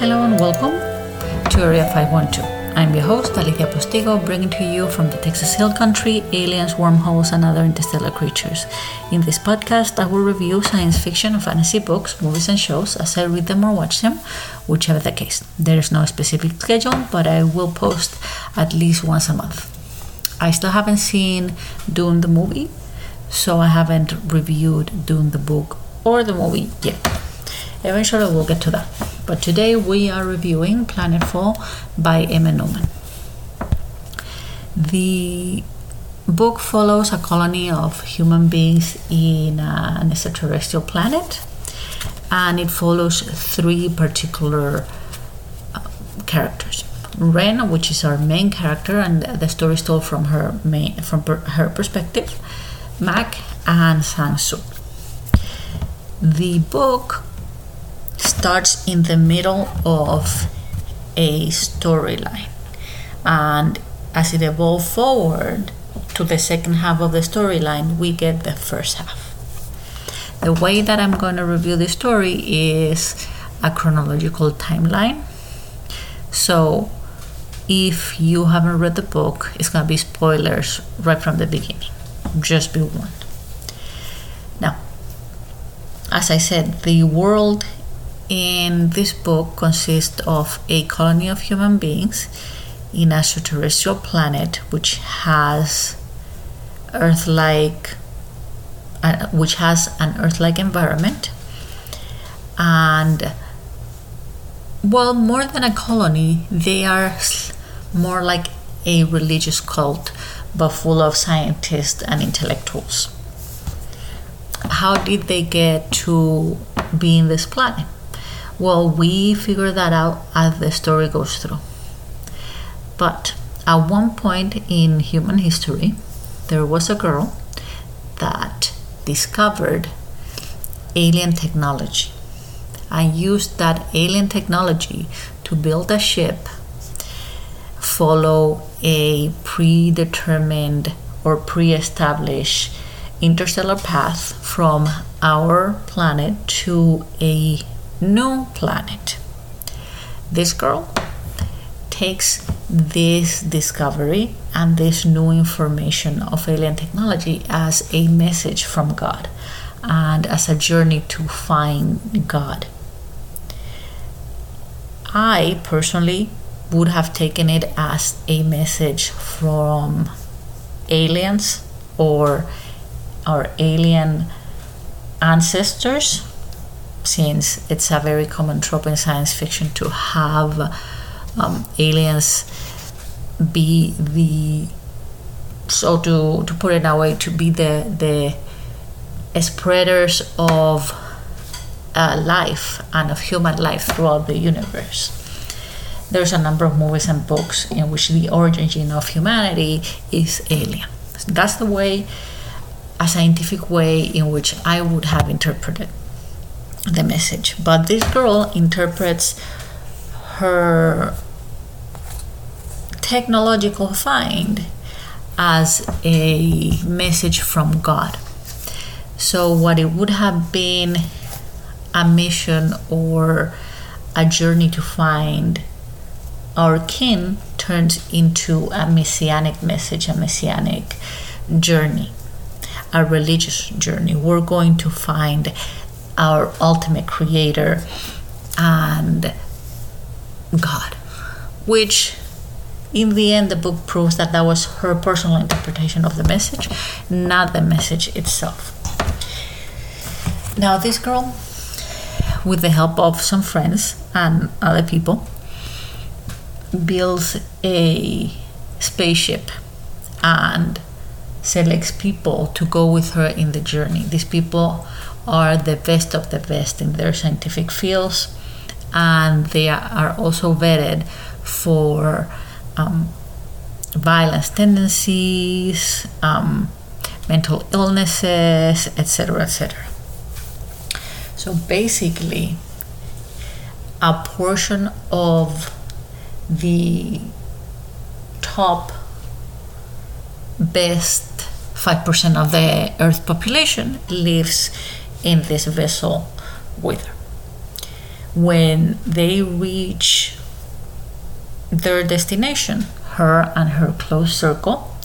Hello and welcome to Area 512. I'm your host, Alicia Postigo, bringing to you from the Texas Hill Country aliens, wormholes, and other interstellar creatures. In this podcast, I will review science fiction and fantasy books, movies, and shows as I read them or watch them, whichever the case. There is no specific schedule, but I will post at least once a month. I still haven't seen Dune the movie, so I haven't reviewed Dune the book or the movie yet. Eventually, we'll get to that. But today we are reviewing Planetfall by Emma Newman. The book follows a colony of human beings in an extraterrestrial planet, and it follows three particular uh, characters. Ren, which is our main character, and the story is told from her main from per, her perspective. Mac and Sang-Soo. The book starts in the middle of a storyline. And as it evolves forward to the second half of the storyline, we get the first half. The way that I'm going to review the story is a chronological timeline. So if you haven't read the book, it's going to be spoilers right from the beginning. Just be warned. Now, as I said, the world in this book consists of a colony of human beings in a extraterrestrial planet which has earth-like uh, which has an earth-like environment. And well more than a colony they are more like a religious cult but full of scientists and intellectuals. How did they get to be in this planet well, we figure that out as the story goes through. But at one point in human history, there was a girl that discovered alien technology and used that alien technology to build a ship, follow a predetermined or pre established interstellar path from our planet to a new planet. This girl takes this discovery and this new information of alien technology as a message from God and as a journey to find God. I personally would have taken it as a message from aliens or our alien ancestors since it's a very common trope in science fiction to have um, aliens be the so to to put it that way to be the the spreaders of uh, life and of human life throughout the universe. There's a number of movies and books in which the origin of humanity is alien. That's the way a scientific way in which i would have interpreted the message. But this girl interprets her technological find as a message from God. So, what it would have been a mission or a journey to find our kin turns into a messianic message, a messianic journey, a religious journey. We're going to find our ultimate creator and God, which in the end the book proves that that was her personal interpretation of the message, not the message itself. Now, this girl, with the help of some friends and other people, builds a spaceship and selects people to go with her in the journey. These people are the best of the best in their scientific fields, and they are also vetted for um, violence tendencies, um, mental illnesses, etc., etc. So basically, a portion of the top best 5% of the Earth population lives in this vessel with her. when they reach their destination, her and her close circle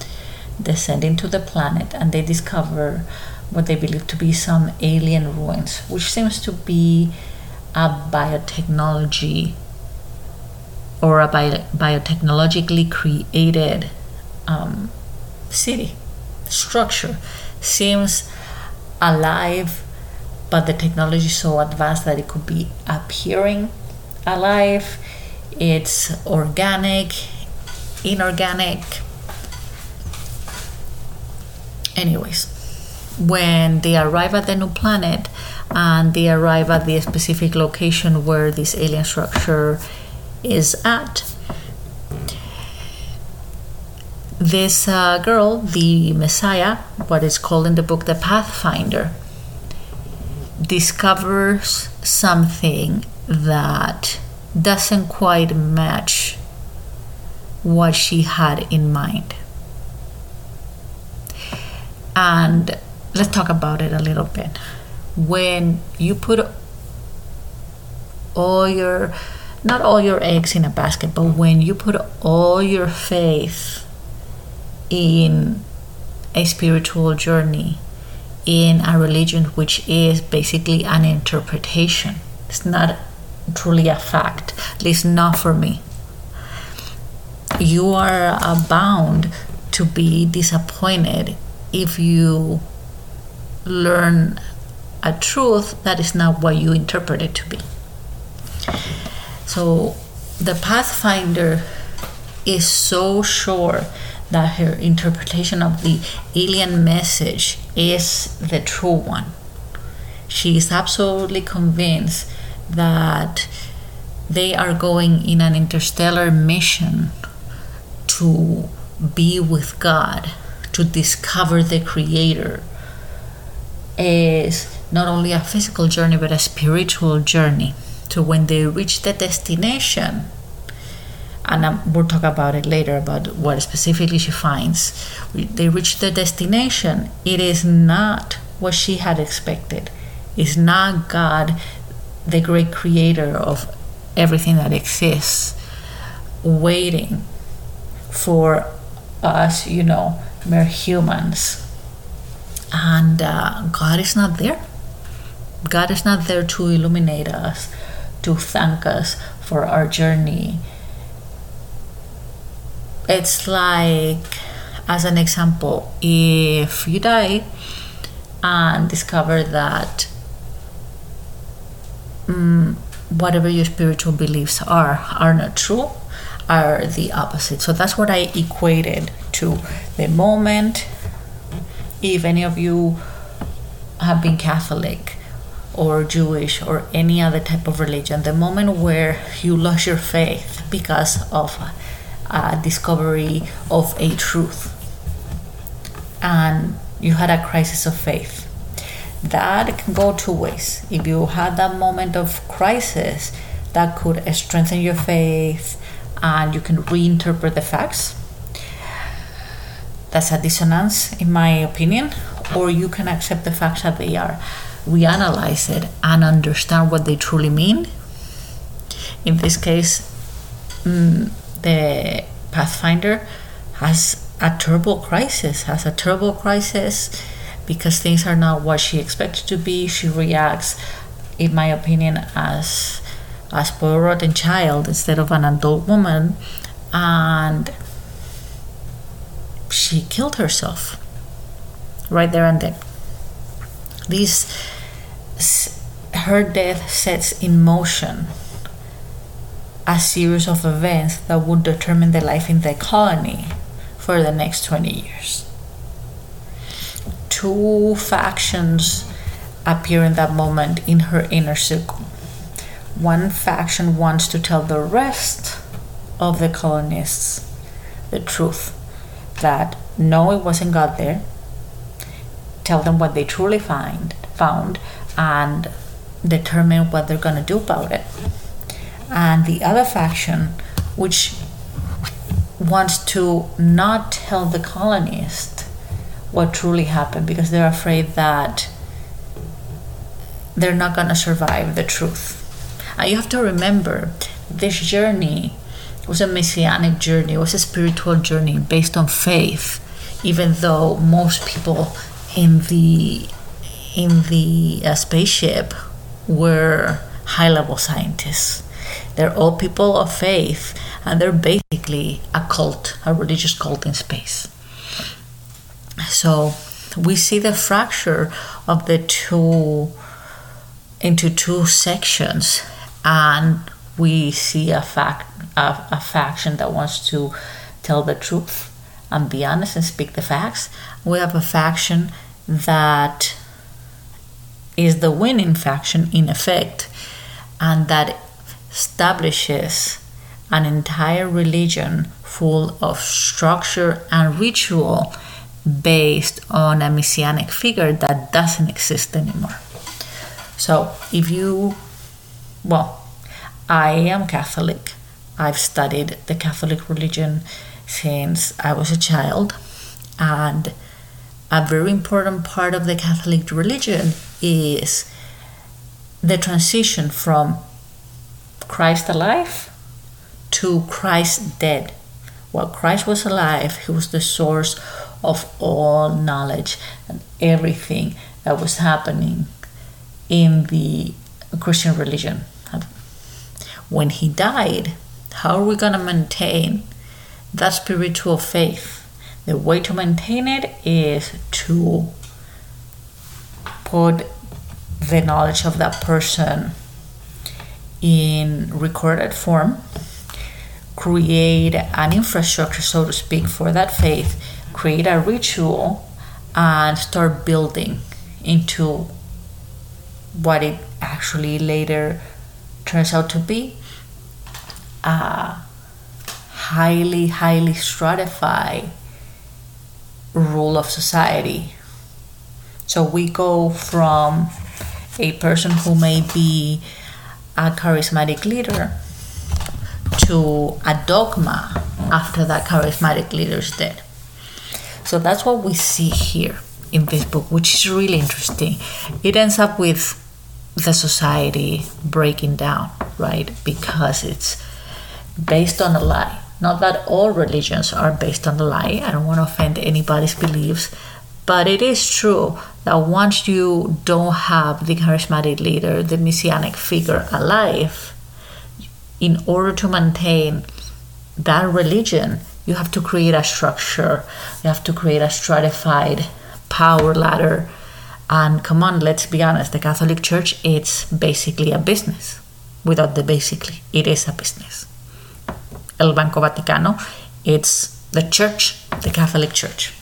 descend into the planet and they discover what they believe to be some alien ruins, which seems to be a biotechnology or a bio- biotechnologically created um, city structure. Seems alive, but the technology is so advanced that it could be appearing alive. It's organic, inorganic. Anyways, when they arrive at the new planet and they arrive at the specific location where this alien structure is at, this uh, girl, the Messiah, what is called in the book the Pathfinder, discovers something that doesn't quite match what she had in mind. And let's talk about it a little bit. When you put all your, not all your eggs in a basket, but when you put all your faith in a spiritual journey, in a religion which is basically an interpretation, it's not truly a fact, at least not for me. You are bound to be disappointed if you learn a truth that is not what you interpret it to be. So the Pathfinder is so sure that her interpretation of the alien message is the true one. She is absolutely convinced that they are going in an interstellar mission to be with God, to discover the Creator, is not only a physical journey but a spiritual journey. So when they reach the destination, and we'll talk about it later about what specifically she finds. They reach the destination. It is not what she had expected. It's not God, the great creator of everything that exists, waiting for us, you know, mere humans. And uh, God is not there. God is not there to illuminate us, to thank us for our journey it's like as an example if you die and discover that um, whatever your spiritual beliefs are are not true are the opposite. So that's what i equated to the moment if any of you have been catholic or jewish or any other type of religion the moment where you lost your faith because of discovery of a truth. And you had a crisis of faith. That can go two ways. If you had that moment of crisis that could strengthen your faith and you can reinterpret the facts. That's a dissonance in my opinion or you can accept the facts that they are. Reanalyze it and understand what they truly mean. In this case mm, the Pathfinder has a terrible crisis, has a terrible crisis because things are not what she expected to be. She reacts, in my opinion, as a spoiled child instead of an adult woman, and she killed herself right there and then. This her death sets in motion a series of events that would determine the life in the colony for the next 20 years. Two factions appear in that moment in her inner circle. One faction wants to tell the rest of the colonists the truth that no, it wasn't God there. Tell them what they truly find found and determine what they're gonna do about it and the other faction, which wants to not tell the colonists what truly happened because they're afraid that they're not going to survive the truth. And you have to remember this journey was a messianic journey, it was a spiritual journey based on faith, even though most people in the in the uh, spaceship were high level scientists. They're all people of faith, and they're basically a cult, a religious cult in space. So we see the fracture of the two into two sections, and we see a fact a, a faction that wants to tell the truth and be honest and speak the facts. We have a faction that is the winning faction in effect, and that establishes an entire religion full of structure and ritual based on a messianic figure that doesn't exist anymore. So, if you, well, I am Catholic, I've studied the Catholic religion since I was a child, and a very important part of the Catholic religion is the transition from Christ alive to Christ dead. While Christ was alive, he was the source of all knowledge and everything that was happening in the Christian religion. When he died, how are we going to maintain that spiritual faith? The way to maintain it is to put the knowledge of that person in recorded form, create an infrastructure, so to speak, for that faith, create a ritual, and start building into what it actually later turns out to be a highly, highly stratified rule of society. So we go from a person who may be a charismatic leader to a dogma after that charismatic leader is dead. So that's what we see here in this book, which is really interesting. It ends up with the society breaking down, right? Because it's based on a lie. Not that all religions are based on a lie. I don't want to offend anybody's beliefs, but it is true that once you don't have the charismatic leader, the messianic figure alive, in order to maintain that religion, you have to create a structure, you have to create a stratified power ladder. And come on, let's be honest, the Catholic Church it's basically a business. Without the basically, it is a business. El Banco Vaticano, it's the church, the Catholic Church.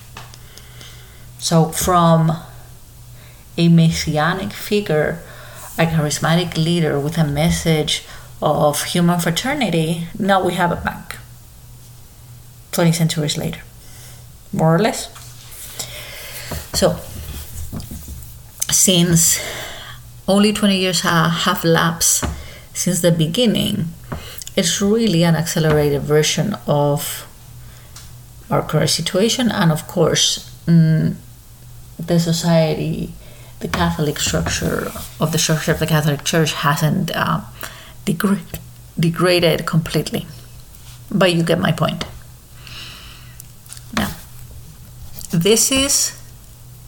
So from a messianic figure, a charismatic leader with a message of human fraternity, now we have a bank. 20 centuries later, more or less. So, since only 20 years have lapsed since the beginning, it's really an accelerated version of our current situation, and of course, mm, the society the Catholic structure of the structure of the Catholic Church hasn't uh, degra- degraded completely. But you get my point. Now, this is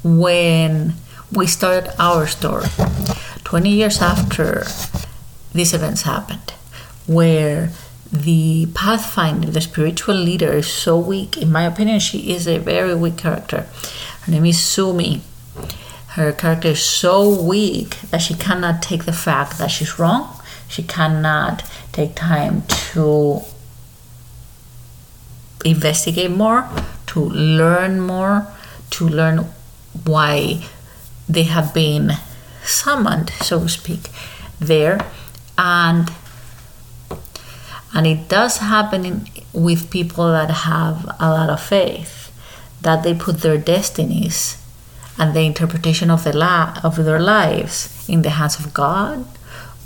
when we started our story, 20 years after these events happened, where the pathfinder, the spiritual leader, is so weak. In my opinion, she is a very weak character. Her name is Sumi her character is so weak that she cannot take the fact that she's wrong. She cannot take time to investigate more, to learn more, to learn why they have been summoned, so to speak, there. And and it does happen in, with people that have a lot of faith that they put their destinies and the interpretation of, the la- of their lives in the hands of God,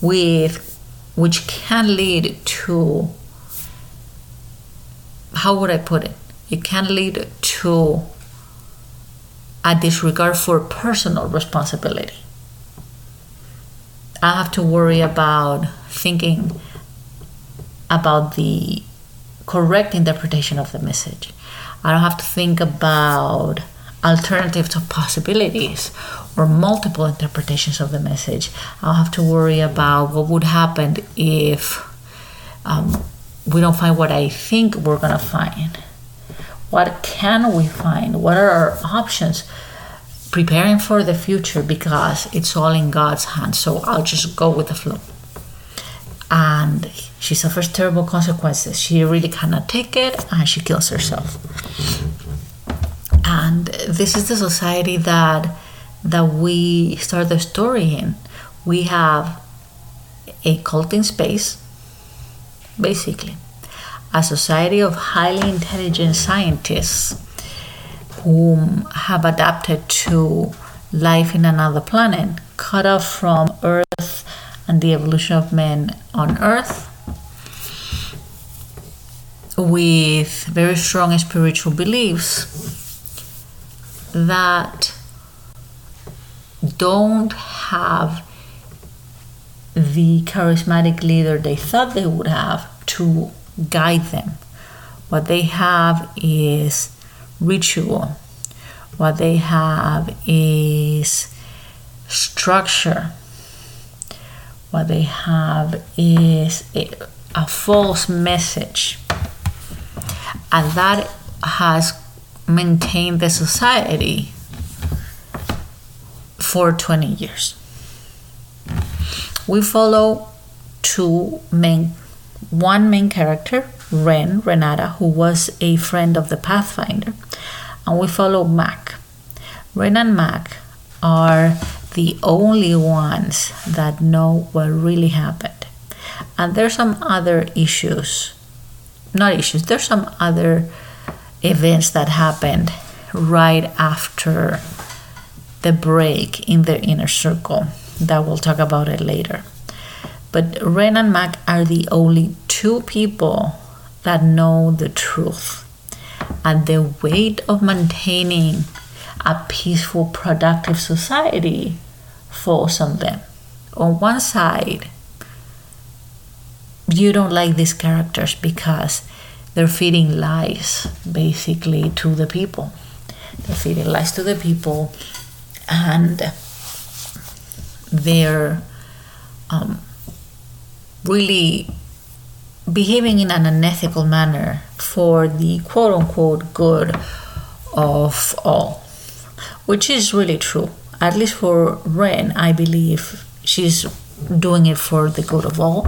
with which can lead to how would I put it? It can lead to a disregard for personal responsibility. I have to worry about thinking about the correct interpretation of the message. I don't have to think about alternatives or possibilities or multiple interpretations of the message. I'll have to worry about what would happen if um, we don't find what I think we're going to find. What can we find? What are our options? Preparing for the future because it's all in God's hands. So I'll just go with the flow. And she suffers terrible consequences. She really cannot take it and she kills herself. And this is the society that that we start the story in. We have a culting space, basically, a society of highly intelligent scientists whom have adapted to life in another planet, cut off from Earth and the evolution of men on Earth, with very strong spiritual beliefs that don't have the charismatic leader they thought they would have to guide them. What they have is ritual. What they have is structure. What they have is a, a false message. And that has maintained the society for 20 years. We follow two main, one main character, Ren, Renata, who was a friend of the Pathfinder, and we follow Mac. Ren and Mac are the only ones that know what really happened. And there's some other issues, not issues, there's some other events that happened right after the break in the inner circle. That we'll talk about it later. But Ren and Mac are the only two people that know the truth. And the weight of maintaining a peaceful, productive society falls on them. On one side, you don't like these characters because they're feeding lies basically to the people. They're feeding lies to the people and they're um, really behaving in an unethical manner for the quote unquote good of all, which is really true. At least for Ren, I believe she's doing it for the good of all,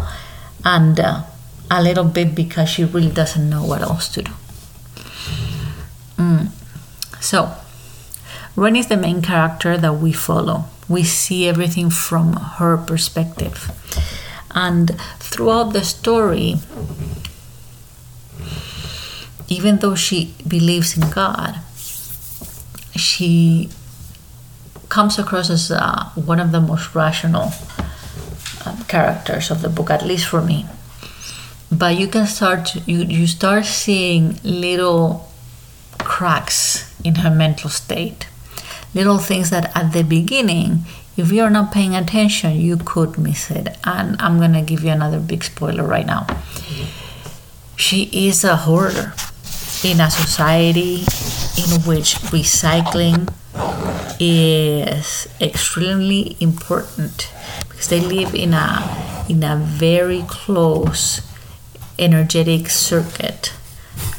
and uh, a little bit because she really doesn't know what else to do. Mm. So, Ren is the main character that we follow. We see everything from her perspective. And throughout the story, even though she believes in God, she comes across as uh, one of the most rational um, characters of the book, at least for me. But you can start you you start seeing little cracks in her mental state little things that at the beginning, if you're not paying attention, you could miss it. And I'm going to give you another big spoiler right now. She is a hoarder in a society in which recycling is extremely important because they live in a in a very close energetic circuit.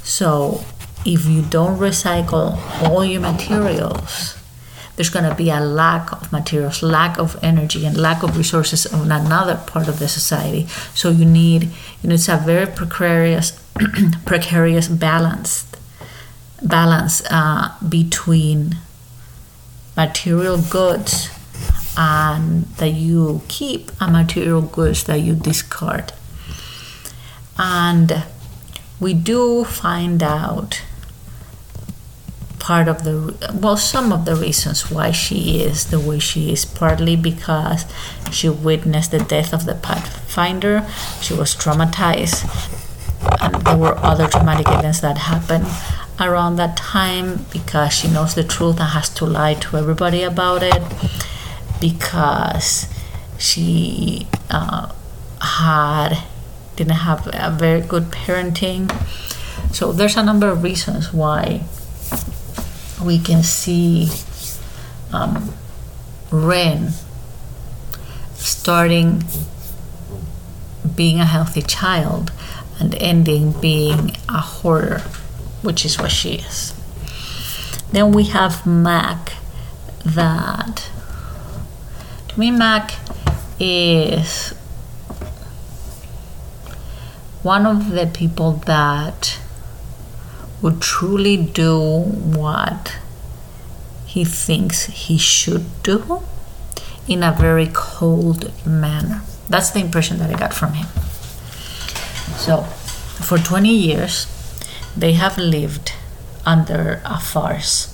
So if you don't recycle all your materials, there's going to be a lack of materials, lack of energy, and lack of resources on another part of the society. So you need, you know, it's a very precarious, precarious balance, balance uh, between material goods and that you keep and material goods that you discard. And we do find out part of the well some of the reasons why she is the way she is partly because she witnessed the death of the pathfinder. She was traumatized and there were other traumatic events that happened around that time because she knows the truth and has to lie to everybody about it because she uh, had didn't have a very good parenting. So there's a number of reasons why we can see um, Ren starting being a healthy child and ending being a hoarder, which is what she is. Then we have Mac, that to me, Mac is one of the people that would truly do what he thinks he should do in a very cold manner. That's the impression that I got from him. So, for 20 years, they have lived under a farce.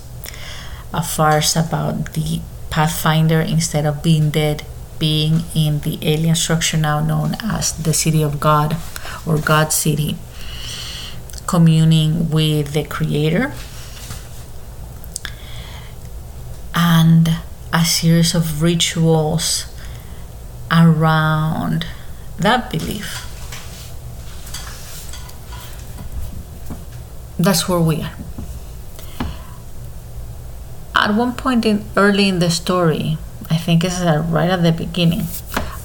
A farce about the Pathfinder, instead of being dead, being in the alien structure now known as the City of God or God City, communing with the Creator, and a series of rituals around that belief. That's where we are. At one point in early in the story, I think it's right at the beginning,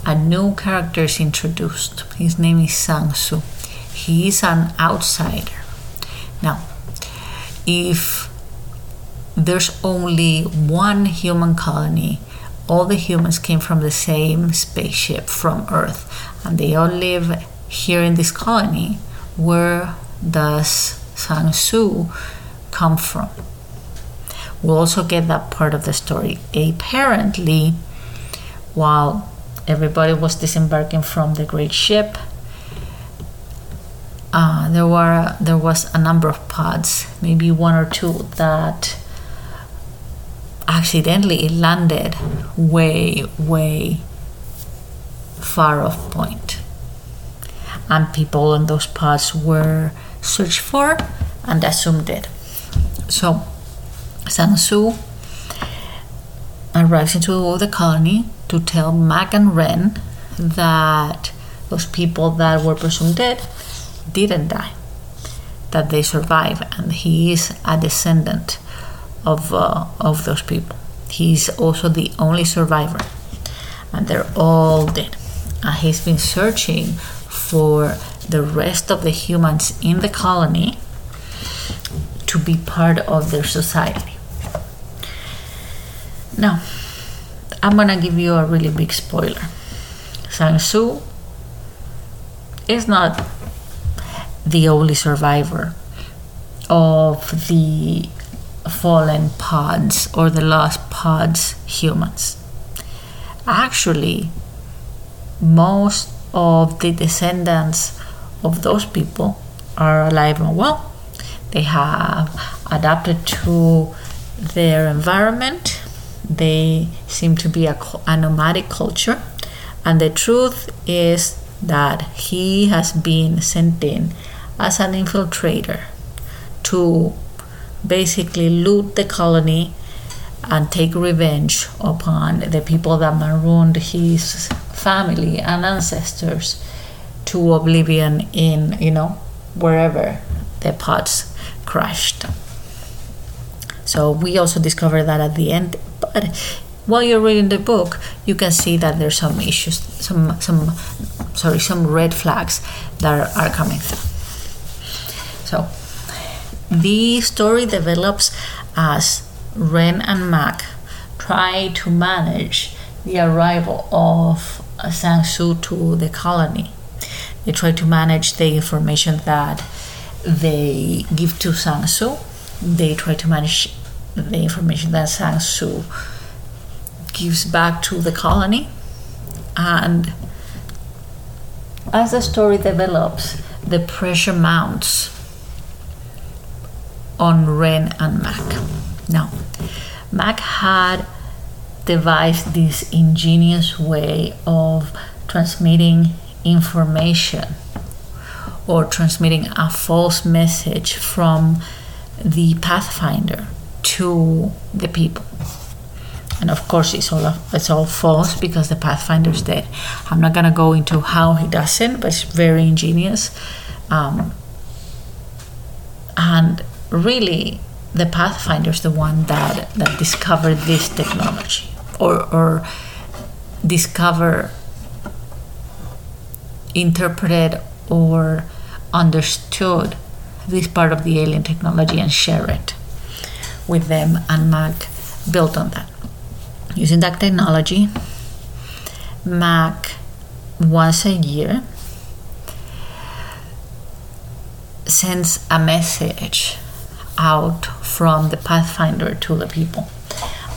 a new character is introduced. His name is Sang-Soo. He is an outsider. Now, if there's only one human colony, all the humans came from the same spaceship from Earth, and they all live here in this colony. Where does Sang-Soo come from? We'll also get that part of the story. Apparently, while everybody was disembarking from the great ship, uh, there were there was a number of pods, maybe one or two that accidentally landed way way far off point, and people in those pods were searched for and assumed dead. So Sang-Soo arrives into the colony to tell Mac and Ren that those people that were presumed dead didn't die, that they survived, and he is a descendant of, uh, of those people. He's also the only survivor, and they're all dead. And he's been searching for the rest of the humans in the colony to be part of their society. Now, I'm gonna give you a really big spoiler. Sang-Soo is not the only survivor of the fallen pods or the lost pods humans. Actually, most of the descendants of those people are alive and well. They have adapted to their environment they seem to be a, a nomadic culture. And the truth is that he has been sent in as an infiltrator to basically loot the colony and take revenge upon the people that marooned his family and ancestors to oblivion in, you know, wherever the pods crashed. So we also discovered that at the end but while you're reading the book, you can see that there's some issues, some some sorry, some red flags that are, coming through. So the story develops as Ren and Mac try to manage the arrival of Sang-Soo to the colony. They try to manage the information that they give to Sang-Soo. They try to manage the information that Sang-Soo gives back to the colony. And as the story develops, the pressure mounts on Ren and Mac. Now, Mac had devised this ingenious way of transmitting information or transmitting a false message from the Pathfinder to the people. and of course it's all it's all false because the Pathfinder's dead. I'm not gonna go into how he does it, but it's very ingenious. Um, and really, the Pathfinder's the one that that discovered this technology, or or discover, interpreted, or understood this part of the alien technology and share it with them and Mac built on that. Using that technology, Mac once a year sends a message out from the Pathfinder to the people.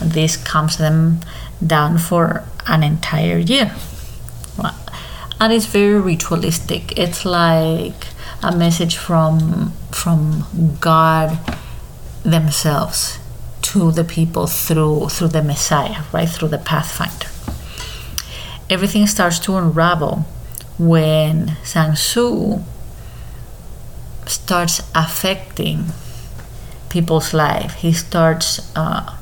And this calms them down for an entire year. And it's very ritualistic. It's like a message from from God themselves to the people through through the Messiah, right? Through the Pathfinder. Everything starts to unravel when Sang-Soo starts affecting people's life. He starts uh,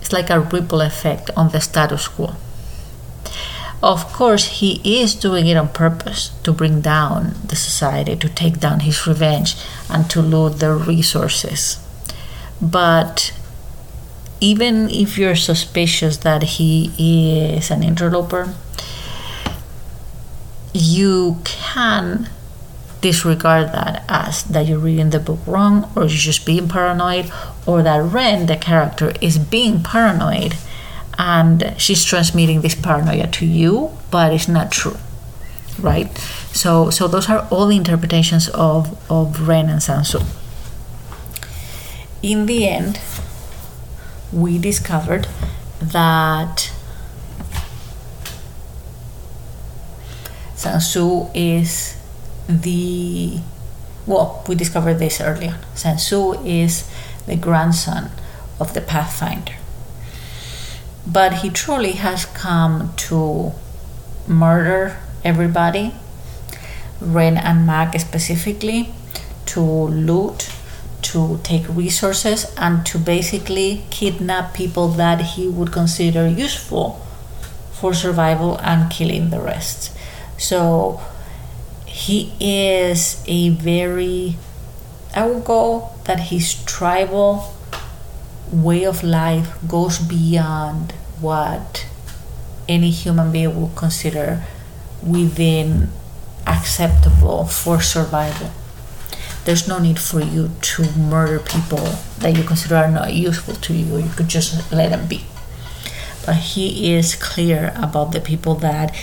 it's like a ripple effect on the status quo. Of course, he is doing it on purpose to bring down the society, to take down his revenge, and to loot their resources. But even if you're suspicious that he is an interloper, you can disregard that as that you're reading the book wrong or you're just being paranoid or that Ren, the character, is being paranoid and she's transmitting this paranoia to you, but it's not true. Right? So so those are all the interpretations of, of Ren and Sang-Soo. In the end, we discovered that Sang-Soo is the well, we discovered this earlier. Sang-Soo is the grandson of the Pathfinder. But he truly has come to murder everybody, Ren and Mac specifically, to loot, to take resources, and to basically kidnap people that he would consider useful for survival and killing the rest. So he is a very, I would go that his tribal way of life goes beyond what any human being would consider within acceptable for survival. There's no need for you to murder people that you consider are not useful to you. You could just let them be. But he is clear about the people that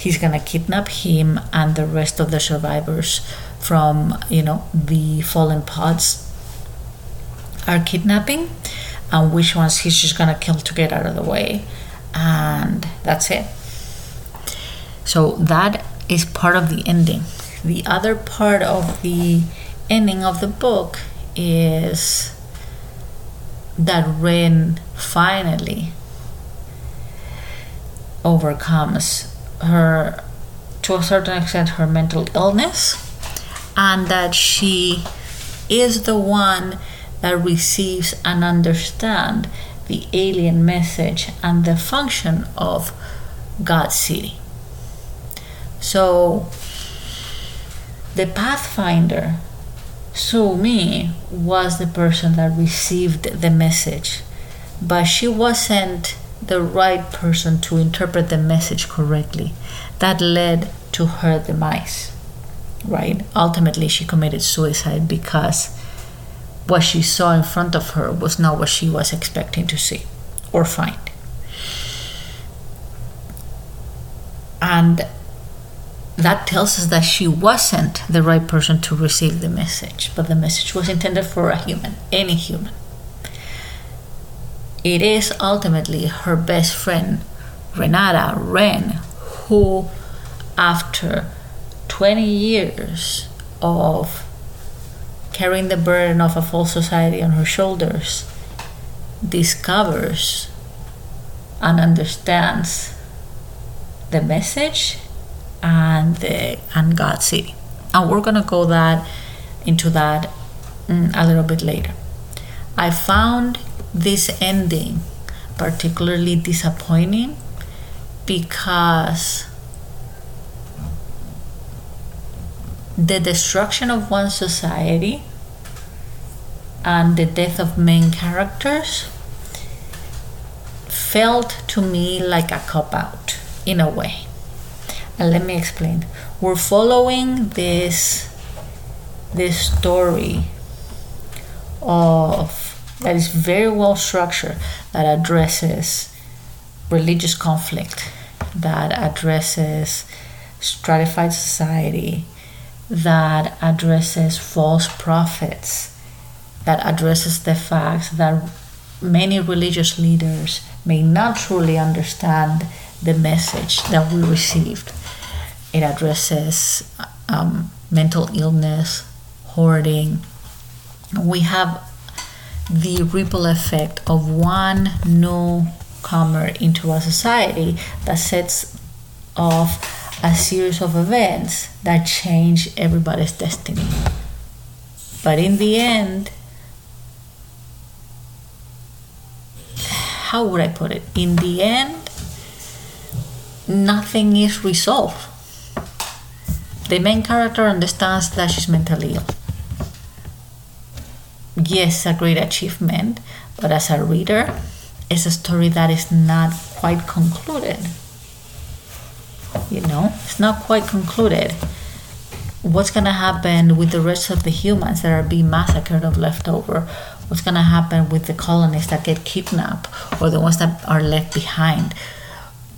he's gonna kidnap him and the rest of the survivors from you know the fallen pods are kidnapping and which ones he's just gonna kill to get out of the way and that's it so that is part of the ending the other part of the ending of the book is that Ren finally overcomes her to a certain extent her mental illness and that she is the one that receives and understands the alien message and the function of God's city. So the Pathfinder, Su-Mi, was the person that received the message, but she wasn't the right person to interpret the message correctly. That led to her demise, right? Ultimately, she committed suicide because what she saw in front of her was not what she was expecting to see or find. And that tells us that she wasn't the right person to receive the message, but the message was intended for a human, any human. It is ultimately her best friend, Renata Ren, who, after 20 years of carrying the burden of a false society on her shoulders, discovers and understands the message and the and God's city. And we're gonna go that into that mm, a little bit later. I found this ending particularly disappointing because the destruction of one society and the death of main characters felt to me like a cop out in a way. And let me explain. We're following this this story of that is very well structured that addresses religious conflict that addresses stratified society that addresses false prophets that addresses the fact that many religious leaders may not truly understand the message that we received it addresses um, mental illness hoarding we have the ripple effect of one newcomer into a society that sets off a series of events that change everybody's destiny. But in the end, how would I put it? In the end, nothing is resolved. The main character understands that she's mentally ill yes, a great achievement, but as a reader, it's a story that is not quite concluded. You know, it's not quite concluded. What's gonna happen with the rest of the humans that are being massacred or left over? What's gonna happen with the colonists that get kidnapped or the ones that are left behind?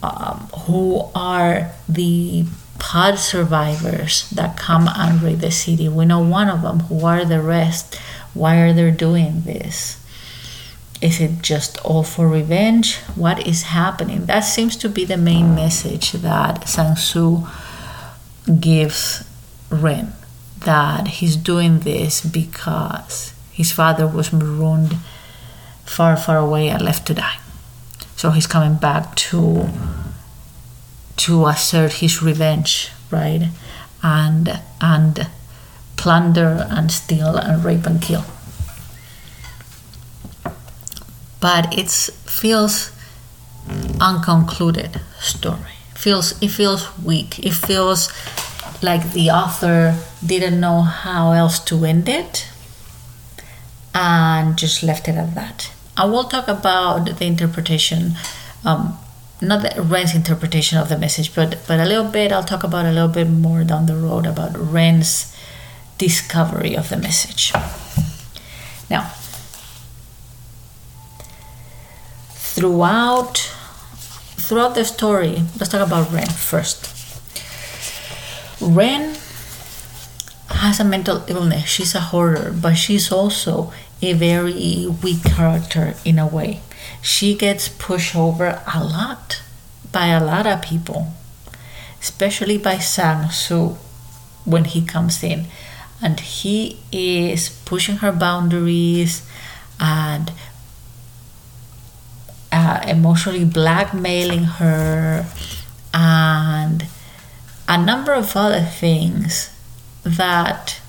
Um, who are the pod survivors that come and raid the city? We know one of them. Who are the rest? Why are they doing this? Is it just all for revenge? What is happening? That seems to be the main message that Sang Soo gives Ren that he's doing this because his father was marooned far, far away and left to die. So he's coming back to to assert his revenge, right? And and plunder and steal and rape and kill. But it feels unconcluded story. Feels it feels weak. It feels like the author didn't know how else to end it and just left it at that. I will talk about the interpretation, um, not Ren's interpretation of the message, but but a little bit. I'll talk about a little bit more down the road about Ren's discovery of the message. Now, throughout throughout the story, let's talk about Ren first. Ren has a mental illness. She's a hoarder, but she's also a very weak character in a way. She gets pushed over a lot by a lot of people, especially by Sang Soo when he comes in. And he is pushing her boundaries and uh, emotionally blackmailing her and a number of other things that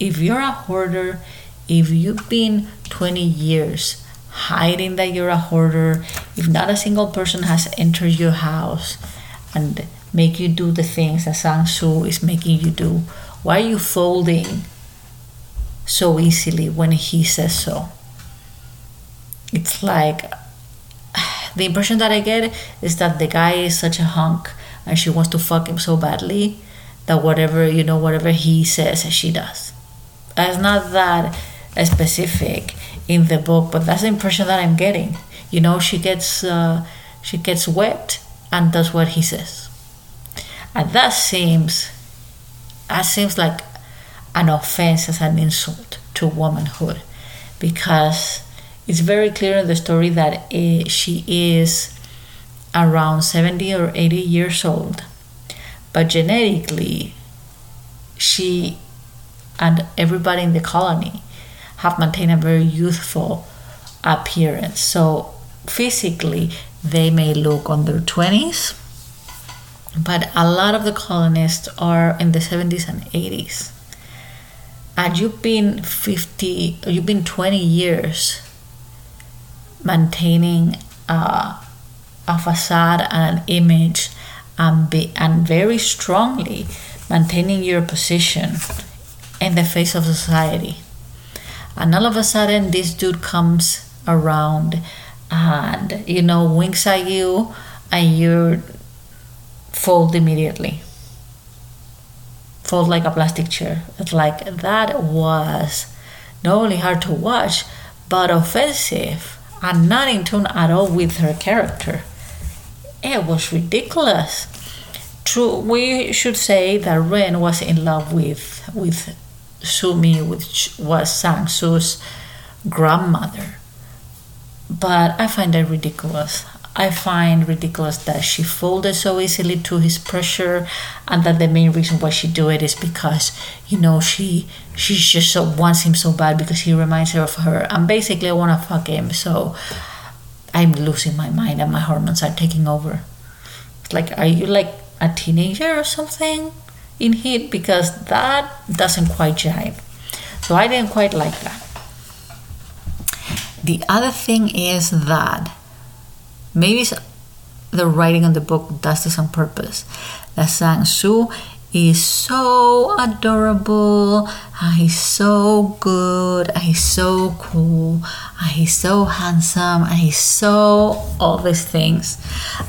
if you're a hoarder if you've been 20 years hiding that you're a hoarder if not a single person has entered your house and make you do the things that Sang Soo is making you do why are you folding so easily when he says so? It's like the impression that I get is that the guy is such a hunk and she wants to fuck him so badly that whatever, you know, whatever he says, she does. It's not that specific in the book, but that's the impression that I'm getting. You know, she gets uh, she gets wet and does what he says, and that seems that seems like an offense as an insult to womanhood because it's very clear in the story that it, she is around 70 or 80 years old but genetically she and everybody in the colony have maintained a very youthful appearance so physically they may look on their 20s but a lot of the colonists are in the 70s and 80s and you've been 50 you've been 20 years maintaining uh, a facade and an image and, be, and very strongly maintaining your position in the face of society. And all of a sudden, this dude comes around and, you know, winks at you and you fold immediately. Fold like a plastic chair. It's like that was not only hard to watch, but offensive and not in tune at all with her character. It was ridiculous. True, we should say that Ren was in love with with Suh-Mi, which was Sang Soo's grandmother. But I find that ridiculous. I find ridiculous that she folded so easily to his pressure, and that the main reason why she do it is because you know she she just so wants him so bad because he reminds her of her, and basically I want to fuck him. So I'm losing my mind and my hormones are taking over. Like, are you like a teenager or something in heat? Because that doesn't quite jive. So I didn't quite like that. The other thing is that maybe the writing on the book does this on purpose. That Sang Soo is so adorable, ah, he's so good, ah, he's so cool, ah, he's so handsome, and he's so all these things,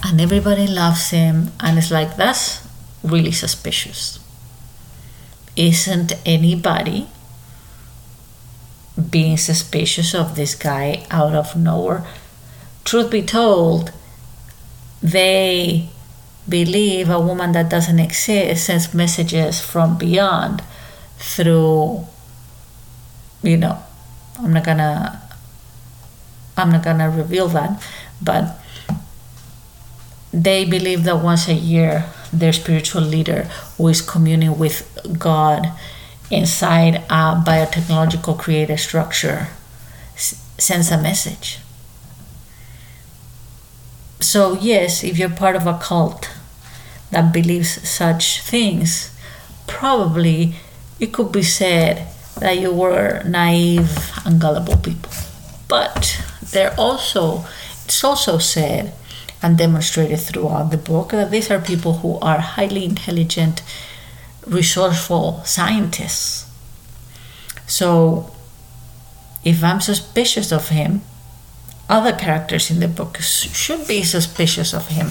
and everybody loves him, and it's like that's really suspicious. Isn't anybody being suspicious of this guy out of nowhere? Truth be told, they believe a woman that doesn't exist sends messages from beyond through you know i'm not gonna i'm not gonna reveal that but they believe that once a year their spiritual leader who is communing with god inside a biotechnological created structure sends a message so yes if you're part of a cult that believes such things, probably it could be said that you were naive and gullible people. But they're also it's also said and demonstrated throughout the book that these are people who are highly intelligent, resourceful scientists. So if I'm suspicious of him, other characters in the book should be suspicious of him.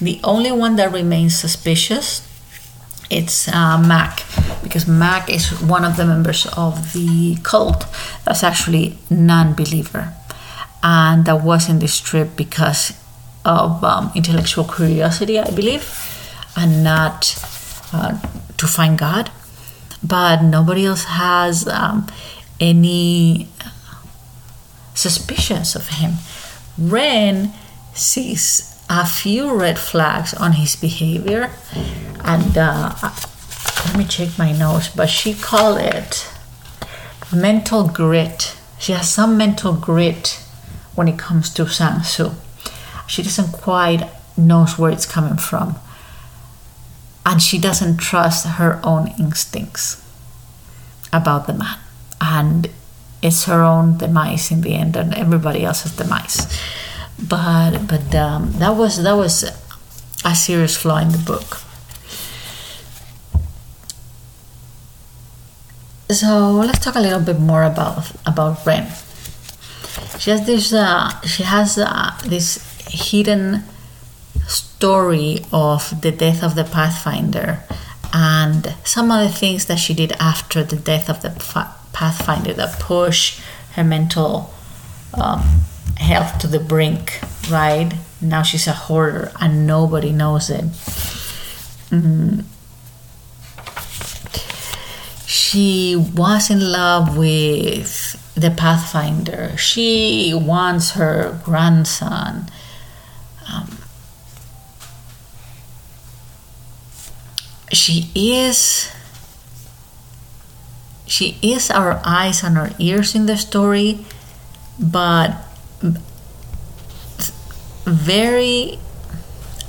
The only one that remains suspicious it's uh, Mack because Mack is one of the members of the cult that's actually non-believer and that was in this trip because of um, intellectual curiosity I believe and not uh, to find God. But nobody else has um, any suspicions of him. Ren sees a few red flags on his behavior and uh, let me check my notes but she called it mental grit. She has some mental grit when it comes to Sang Soo she doesn't quite knows where it's coming from and she doesn't trust her own instincts about the man and it's her own demise in the end and everybody else's demise but but um, that was that was a serious flaw in the book. So let's talk a little bit more about about Ren. She has this uh, she has uh, this hidden story of the death of the Pathfinder and some of the things that she did after the death of the Pathfinder that push her mental um, health to the brink, right? Now she's a hoarder and nobody knows it. Mm. She was in love with the Pathfinder. She wants her grandson. She is she is our eyes and our ears in the story but very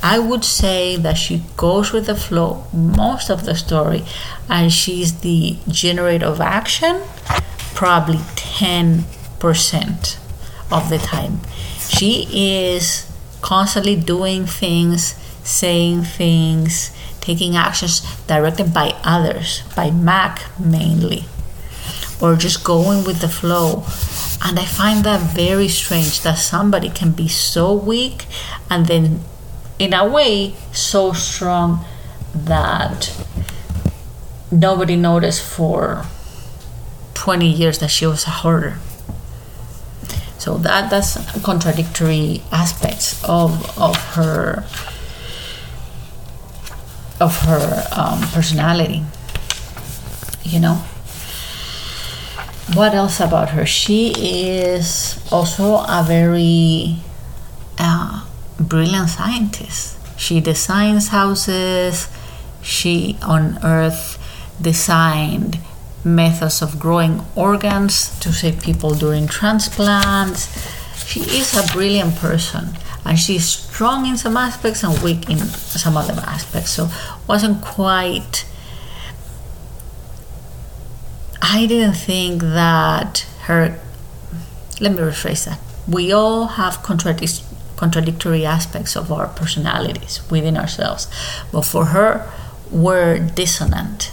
I would say that she goes with the flow most of the story and she's the generator of action probably 10% of the time. She is constantly doing things, saying things, taking actions directed by others, by Mack mainly, or just going with the flow. And I find that very strange that somebody can be so weak and then, in a way, so strong that nobody noticed for 20 years that she was a hoarder. So that that's contradictory aspects of of her of her um, personality. You know. What else about her? She is also a very uh, brilliant scientist. She designs houses. She on Earth designed methods of growing organs to save people during transplants. She is a brilliant person and she's strong in some aspects and weak in some other aspects. So wasn't quite I didn't think that her let me rephrase that. We all have contradic- contradictory aspects of our personalities within ourselves. But for her, we're dissonant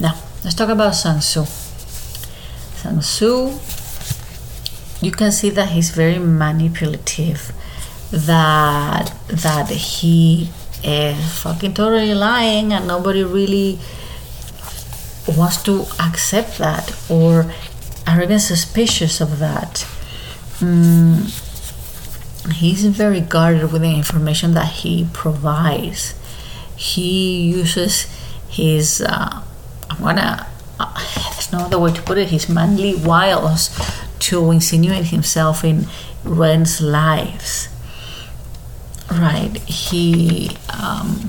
now, let's talk about Sang Soo. You can see that he's very manipulative. That that he is fucking totally lying, and nobody really wants to accept that or are even suspicious of that. Mm, he's very guarded with the information that he provides. He uses his uh, I'm gonna, uh, there's no other way to put it, his manly wiles to insinuate himself in Ren's lives. Right, he um,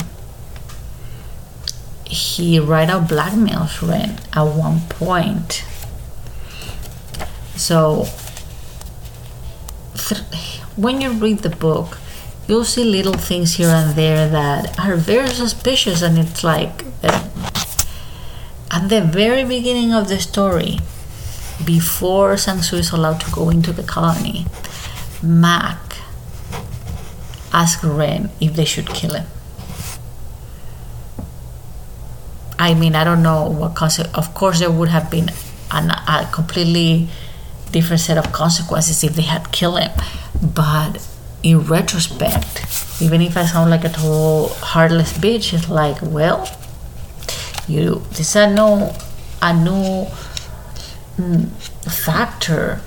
he right out blackmails Ren at one point. So th- when you read the book, you'll see little things here and there that are very suspicious, and it's like at the very beginning of the story, before Sang is allowed to go into the colony, Mack asked Ren if they should kill him. I mean, I don't know what consequence. Of course, there would have been an, a completely different set of consequences if they had killed him. But in retrospect, even if I sound like a total heartless bitch, it's like, well, you this is a new a new factor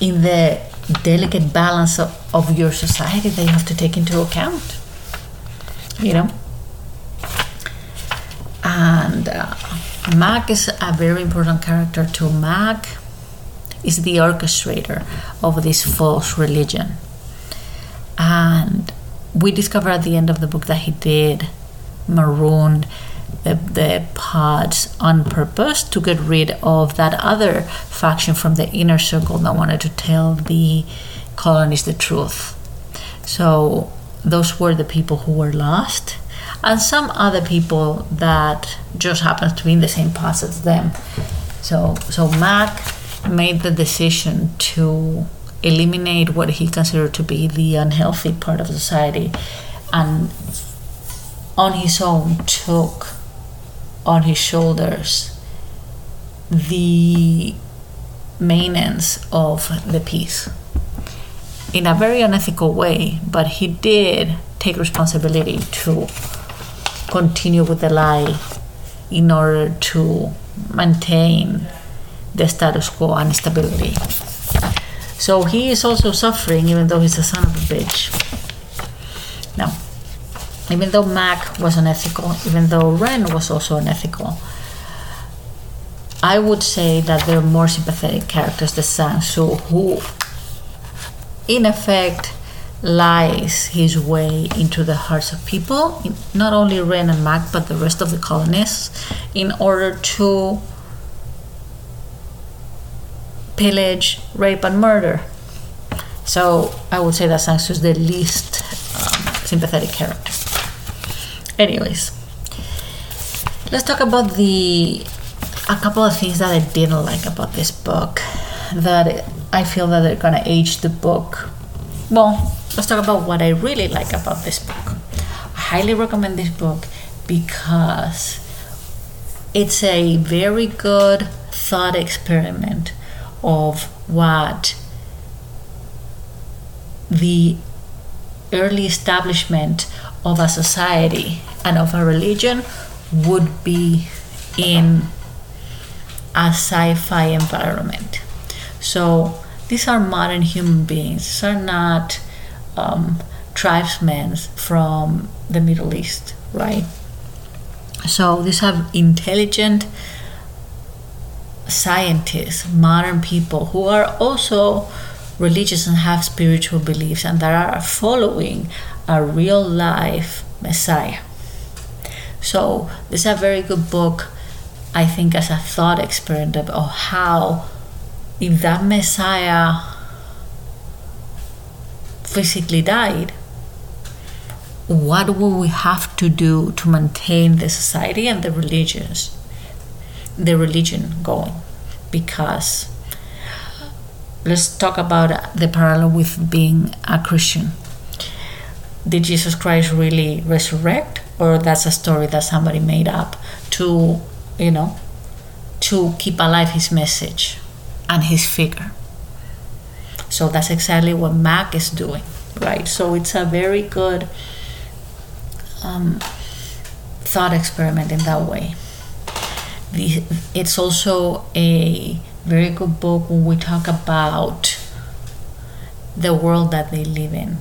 in the delicate balance of, of your society that you have to take into account you know? And uh, mack is a very important character to mack is the orchestrator of this false religion. And we discover at the end of the book that he did maroon the, pods on purpose to get rid of that other faction from the inner circle that wanted to tell the colonies the truth. So those were the people who were lost, and some other people that just happened to be in the same pods as them. So so Mack made the decision to eliminate what he considered to be the unhealthy part of society and on his own took on his shoulders the maintenance of the peace in a very unethical way, but he did take responsibility to continue with the lie in order to maintain the status quo and stability. So he is also suffering, even though he's a son of a bitch. Now, even though Mack was unethical, even though Ren was also unethical, I would say that they're more sympathetic characters than Sang Soo, who, in effect, lies his way into the hearts of people, not only Ren and Mack, but the rest of the colonists, in order to pillage, rape, and murder. So I would say that Sang Soo is the least um, sympathetic character. Anyways, let's talk about the a couple of things that I didn't like about this book. That I feel that they're gonna age the book. Well, let's talk about what I really like about this book. I highly recommend this book because it's a very good thought experiment of what the early establishment of a society and of a religion would be in a sci fi environment. So these are modern human beings, these are not um, tribesmen from the Middle East, right? So these are intelligent scientists, modern people who are also religious and have spiritual beliefs and that are following a real life Messiah. So this is a very good book, I think, as a thought experiment of how if that Messiah physically died, what will we have to do to maintain the society and the religions, the religion going? Because let's talk about the parallel with being a Christian. Did Jesus Christ really resurrect, or that's a story that somebody made up to, you know, to keep alive his message and his figure? So that's exactly what Mack is doing, right? So it's a very good um, thought experiment in that way. The, it's also a very good book when we talk about the world that they live in,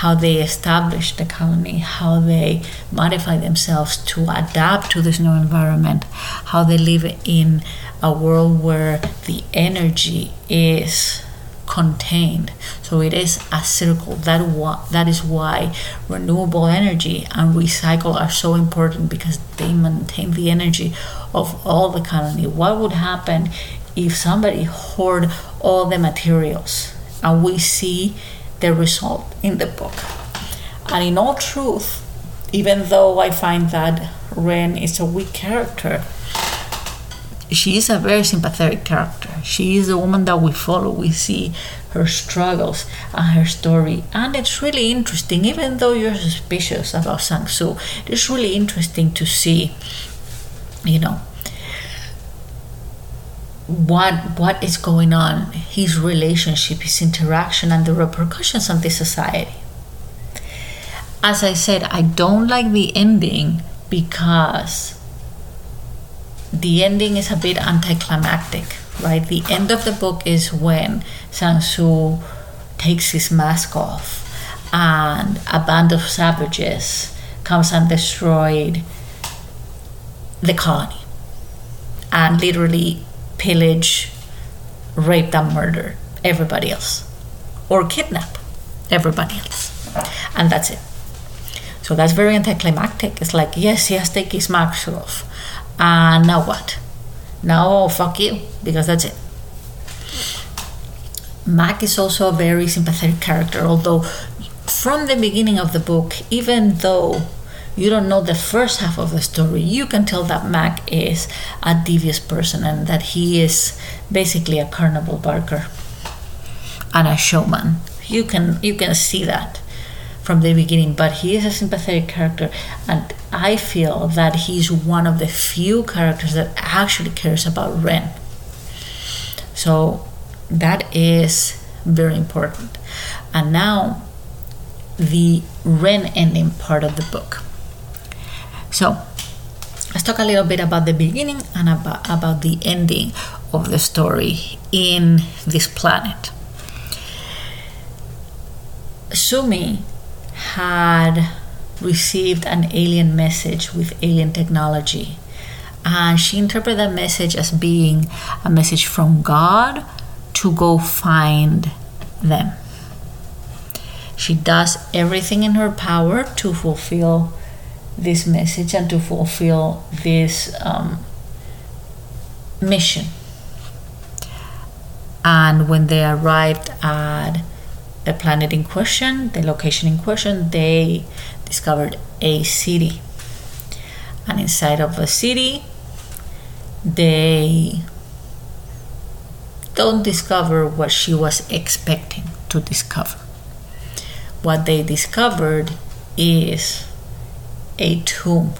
how they establish the colony, how they modify themselves to adapt to this new environment, how they live in a world where the energy is contained. So it is a circle. That wa- that is why renewable energy and recycle are so important because they maintain the energy of all the colony. What would happen if somebody hoard all the materials and we see the result in the book. And in all truth, even though I find that Ren is a weak character, she is a very sympathetic character. She is the woman that we follow. We see her struggles and her story. And it's really interesting, even though you're suspicious about Sang Soo, it's really interesting to see, you know, what what is going on, his relationship, his interaction, and the repercussions on the society. As I said, I don't like the ending because the ending is a bit anticlimactic, right? The end of the book is when Sang Soo takes his mask off and a band of savages comes and destroyed the colony and literally pillage, rape, and murder everybody else, or kidnap everybody else, and that's it. So that's very anticlimactic. It's like, yes, he has taken his mask off, and now what? Now, oh, fuck you, because that's it. Mack is also a very sympathetic character, although from the beginning of the book, even though you don't know the first half of the story, you can tell that Mack is a devious person and that he is basically a carnival barker and a showman. You can you can see that from the beginning, but he is a sympathetic character, and I feel that he's one of the few characters that actually cares about Ren. So that is very important. And now the Ren ending part of the book. So let's talk a little bit about the beginning and about, about the ending of the story in this planet. Suh-Mi had received an alien message with alien technology, and she interpreted that message as being a message from God to go find them. She does everything in her power to fulfill this message and to fulfill this um, mission. And when they arrived at the planet in question, the location in question, they discovered a city. And inside of the city, they don't discover what she was expecting to discover. What they discovered is a tomb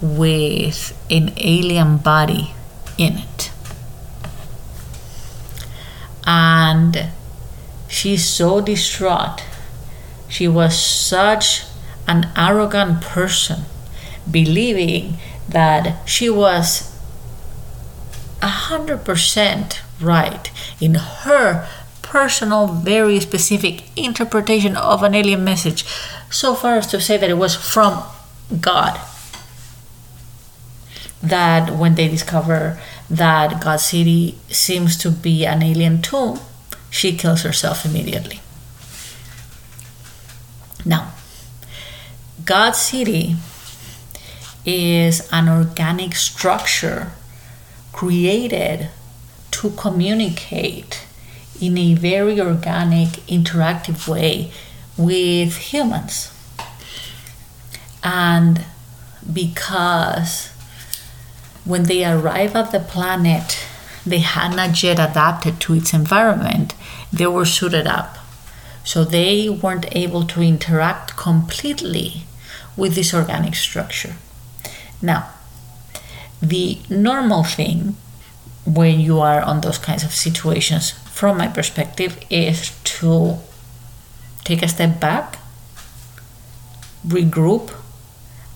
with an alien body in it. And she's so distraught. She was such an arrogant person, believing that she was 100% right in her personal, very specific interpretation of an alien message, so far as to say that it was from God. That when they discover that God City seems to be an alien tomb, she kills herself immediately. Now, God City is an organic structure created to communicate in a very organic, interactive way with humans. And because when they arrive at the planet, they had not yet adapted to its environment, they were suited up. So they weren't able to interact completely with this organic structure. Now, the normal thing when you are on those kinds of situations, from my perspective, is to take a step back, regroup,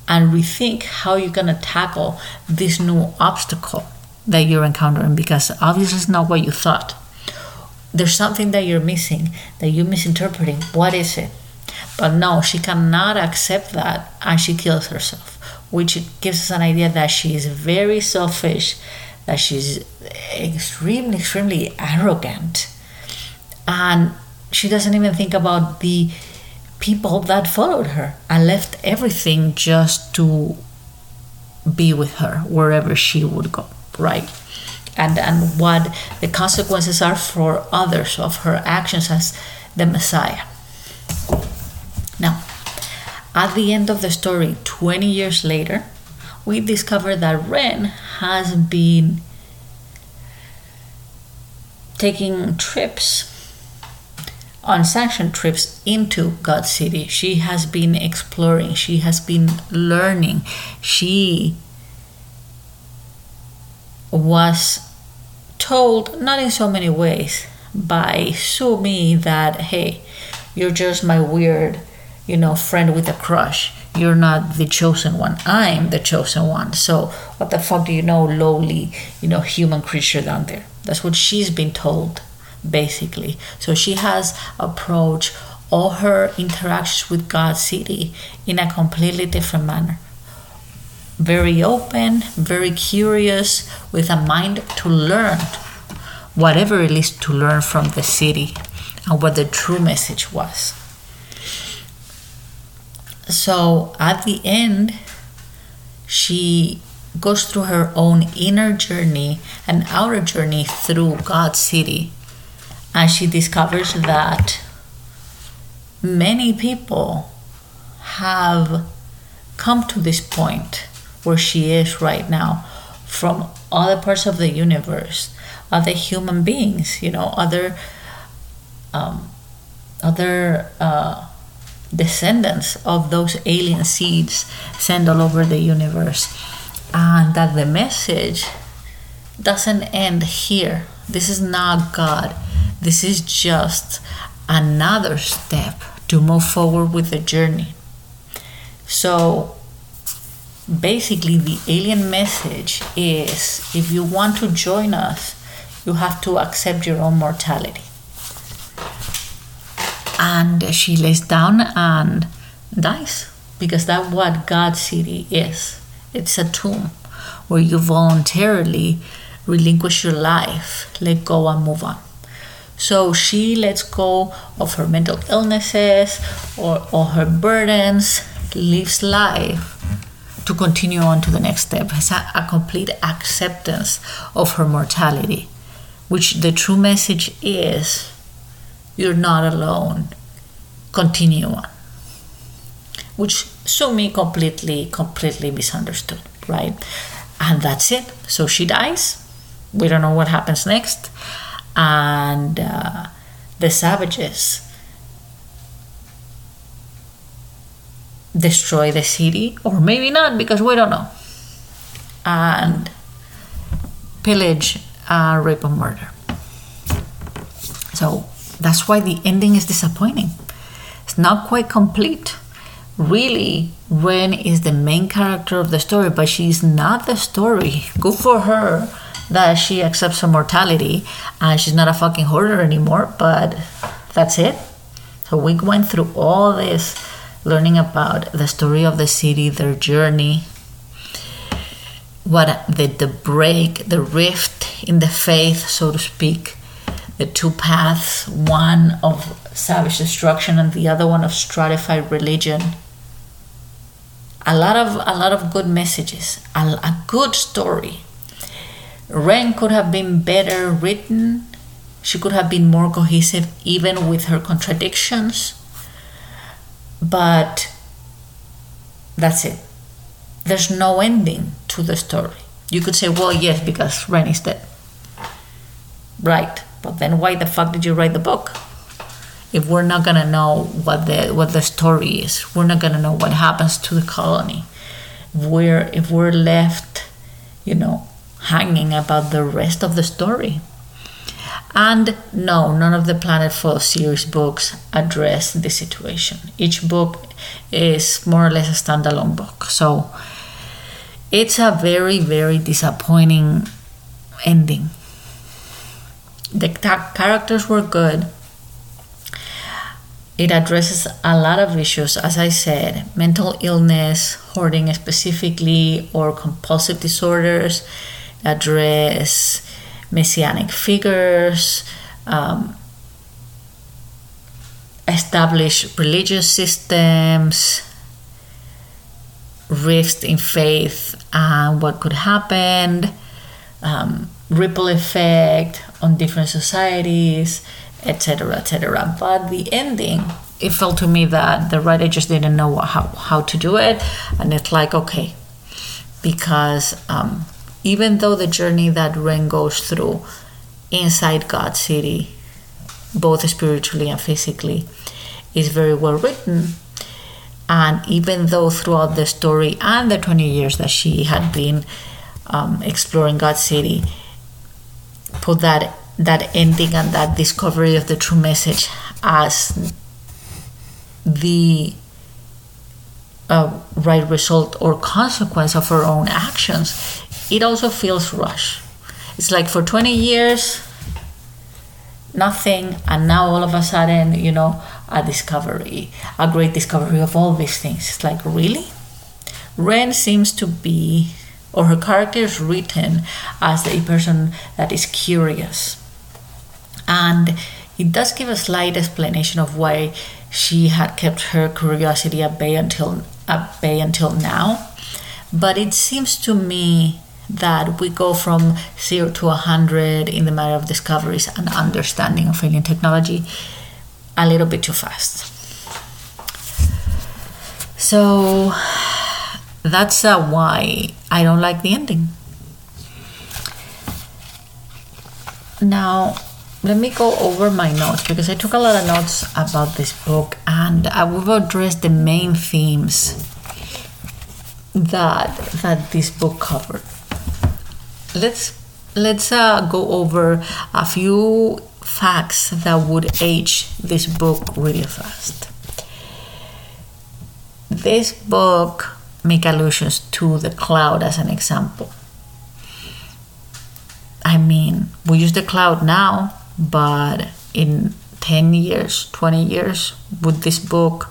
and rethink how you're going to tackle this new obstacle that you're encountering because obviously it's not what you thought. There's something that you're missing, that you're misinterpreting. What is it? But no, she cannot accept that and she kills herself, which gives us an idea that she is very selfish, that she's extremely, extremely arrogant. And she doesn't even think about the people that followed her and left everything just to be with her wherever she would go right and and what the consequences are for others of her actions as the messiah now at the end of the story 20 years later we discover that ren has been taking trips unsanctioned trips into God City. She has been exploring, she has been learning. She was told, not in so many ways, by Suh-Mi that, hey, you're just my weird, you know, friend with a crush. You're not the chosen one. I'm the chosen one. So what the fuck do you know, lowly, you know, human creature down there? That's what she's been told basically. So she has approached all her interactions with God City in a completely different manner. Very open, very curious, with a mind to learn whatever it is to learn from the city and what the true message was. So at the end, she goes through her own inner journey and outer journey through God's city. And she discovers that many people have come to this point where she is right now from other parts of the universe, other human beings, you know, other um, other uh, descendants of those alien seeds sent all over the universe, and that the message doesn't end here. This is not God this is just another step to move forward with the journey. So basically, the alien message is if you want to join us, you have to accept your own mortality. And she lays down and dies because that's what God's city is. It's a tomb where you voluntarily relinquish your life, let go, and move on. So she lets go of her mental illnesses or all her burdens, lives life to continue on to the next step. It's a, a complete acceptance of her mortality, which the true message is you're not alone. Continue on. Which Suh-Mi completely, completely misunderstood, right? And that's it. So she dies we don't know what happens next. And uh, the savages destroy the city, or maybe not, because we don't know. And pillage, uh, rape, and murder. So that's why the ending is disappointing. It's not quite complete. Really, Ren is the main character of the story, but she's not the story. Good for her that she accepts her mortality and she's not a fucking hoarder anymore, but that's it. So we went through all this learning about the story of the city, their journey, what the, the break, the rift in the faith, so to speak, the two paths, one of savage destruction and the other one of stratified religion. A lot of a lot of good messages, a, a good story. Ren could have been better written. She could have been more cohesive, even with her contradictions. But that's it. There's no ending to the story. You could say, well, yes, because Ren is dead. Right. But then why the fuck did you write the book? If we're not gonna know what the what the story is, we're not gonna know what happens to the colony. If we're if we're left, you know, hanging about the rest of the story. And no, none of the Planetfall series books address this situation. Each book is more or less a standalone book. So it's a very, very disappointing ending. The ta- characters were good. It addresses a lot of issues, as I said mental illness, hoarding specifically, or compulsive disorders, address messianic figures, um, establish religious systems, rifts in faith, and what could happen, um, ripple effect on different societies, etc., etc. But the ending, it felt to me that the writer just didn't know how, how to do it, and it's like okay, because um, even though the journey that Ren goes through inside God's city, both spiritually and physically, is very well written. And even though throughout the story and the 20 years that she had been um, exploring God's city, that that ending and that discovery of the true message as the uh, right result or consequence of her own actions, it also feels rushed. It's like for 20 years, nothing, and now all of a sudden, you know, a discovery, a great discovery of all these things. It's like, really? Ren seems to be, or her character is written as a person that is curious. And it does give a slight explanation of why she had kept her curiosity at bay until at bay until now. But it seems to me that we go from zero to a hundred in the matter of discoveries and understanding of alien technology a little bit too fast. So that's uh, why I don't like the ending. Now, let me go over my notes because I took a lot of notes about this book and I will address the main themes that that this book covered let's let's uh, go over a few facts that would age this book really fast. This book make allusions to the cloud as an example. I mean, we use the cloud now, but in 10 years, 20 years, would this book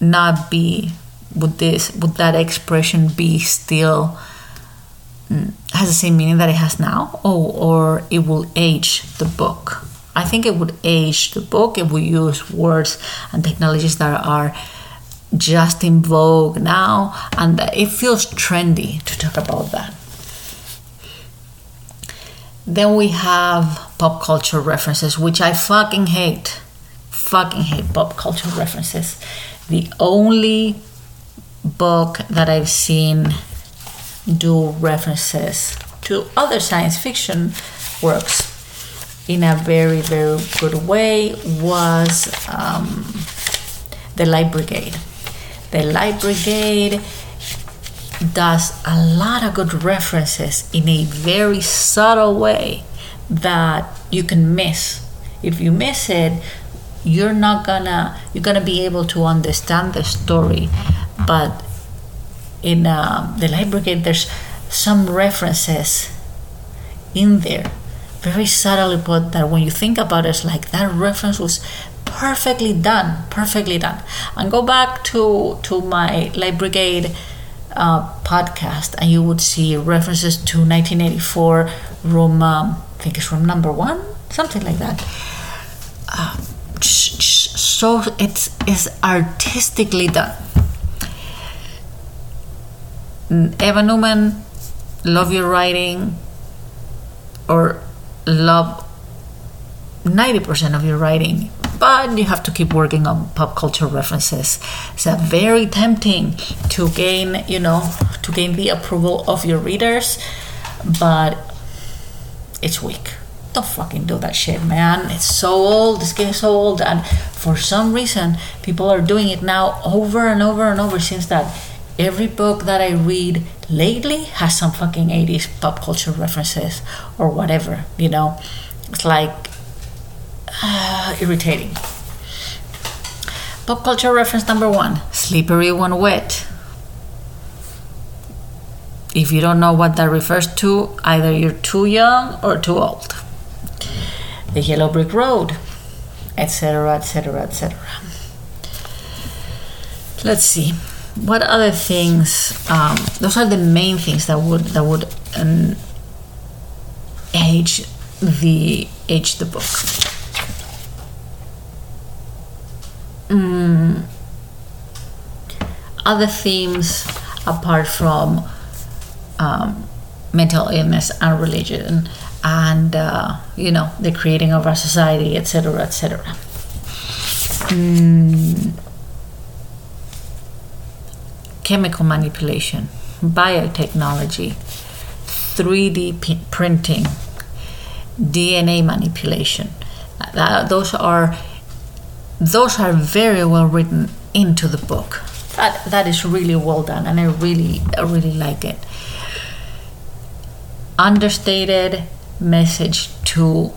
not be would this would that expression be still mm, has the same meaning that it has now oh or it will age the book i think it would age the book if we use words and technologies that are just in vogue now and it feels trendy to talk about that. Then we have pop culture references which i fucking hate. Fucking hate pop culture references. The only book that I've seen do references to other science fiction works in a very, very good way was um, The Light Brigade. The Light Brigade does a lot of good references in a very subtle way that you can miss. If you miss it, you're not gonna you're gonna be able to understand the story. But in uh, the Light Brigade, there's some references in there, very subtly put. That when you think about it, it's like that reference was perfectly done, perfectly done. And go back to to my Light Brigade uh, podcast, and you would see references to 1984 room. Um, I think it's room number one, something like that. Uh, so it's is artistically done. Emma Newman, love your writing, or love 90% of your writing but you have to keep working on pop culture references. It's very tempting to gain, you know, to gain the approval of your readers, but it's weak. Don't fucking do that shit, man. It's so old. It's getting so old, and for some reason, people are doing it now over and over and over. Since that, every book that I read lately has some fucking 80s pop culture references or whatever, you know? It's like uh, irritating. Pop culture reference number one slippery when wet. If you don't know what that refers to, either you're too young or too old. The Yellow Brick Road, etc., etc., etc. Let's see what other things. Um, those are the main things that would that would um, age the age the book. Mm, other themes apart from um, mental illness and religion and uh, you know the creating of our society etc etc mm, chemical manipulation biotechnology 3d p- printing dna manipulation. Uh, those are those are very well written into the book. That that is really well done, and I really I really like it. Understated message to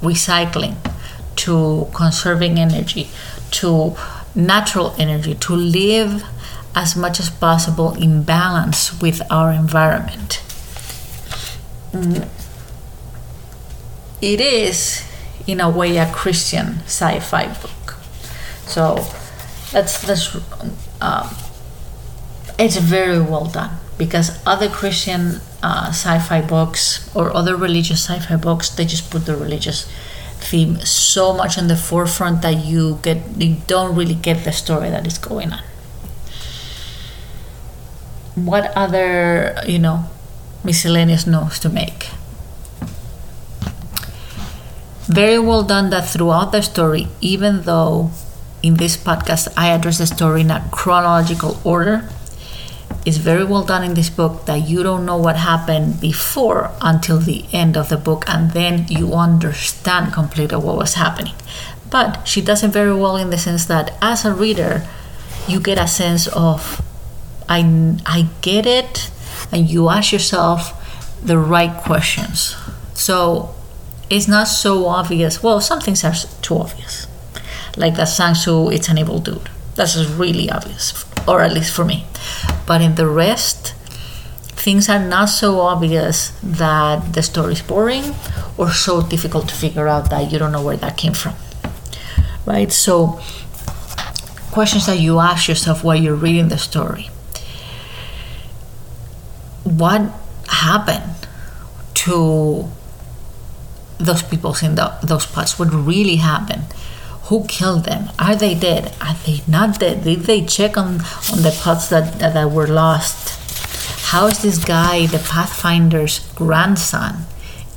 recycling, to conserving energy, to natural energy, to live as much as possible in balance with our environment. Mm. It is, in a way, a Christian sci fi book so that's that's um, it's very well done because other Christian uh, sci-fi books or other religious sci-fi books they just put the religious theme so much in the forefront that you get you don't really get the story that is going on. What other you know miscellaneous notes to make? Very well done that throughout the story, even though in this podcast, I address the story in a chronological order. It's very well done in this book that you don't know what happened before until the end of the book, and then you understand completely what was happening. But she does it very well in the sense that as a reader, you get a sense of, I, I get it, and you ask yourself the right questions. So it's not so obvious. Well, some things are too obvious like that Sung-Soo, it's an evil dude. That's really obvious, or at least for me. But in the rest, things are not so obvious that the story is boring or so difficult to figure out that you don't know where that came from. Right? So, questions that you ask yourself while you're reading the story What happened to those people in the, those parts? What really happened? Who killed them? Are they dead? Are they not dead? Did they check on, on the pots that, that, that were lost? How is this guy, the Pathfinder's grandson,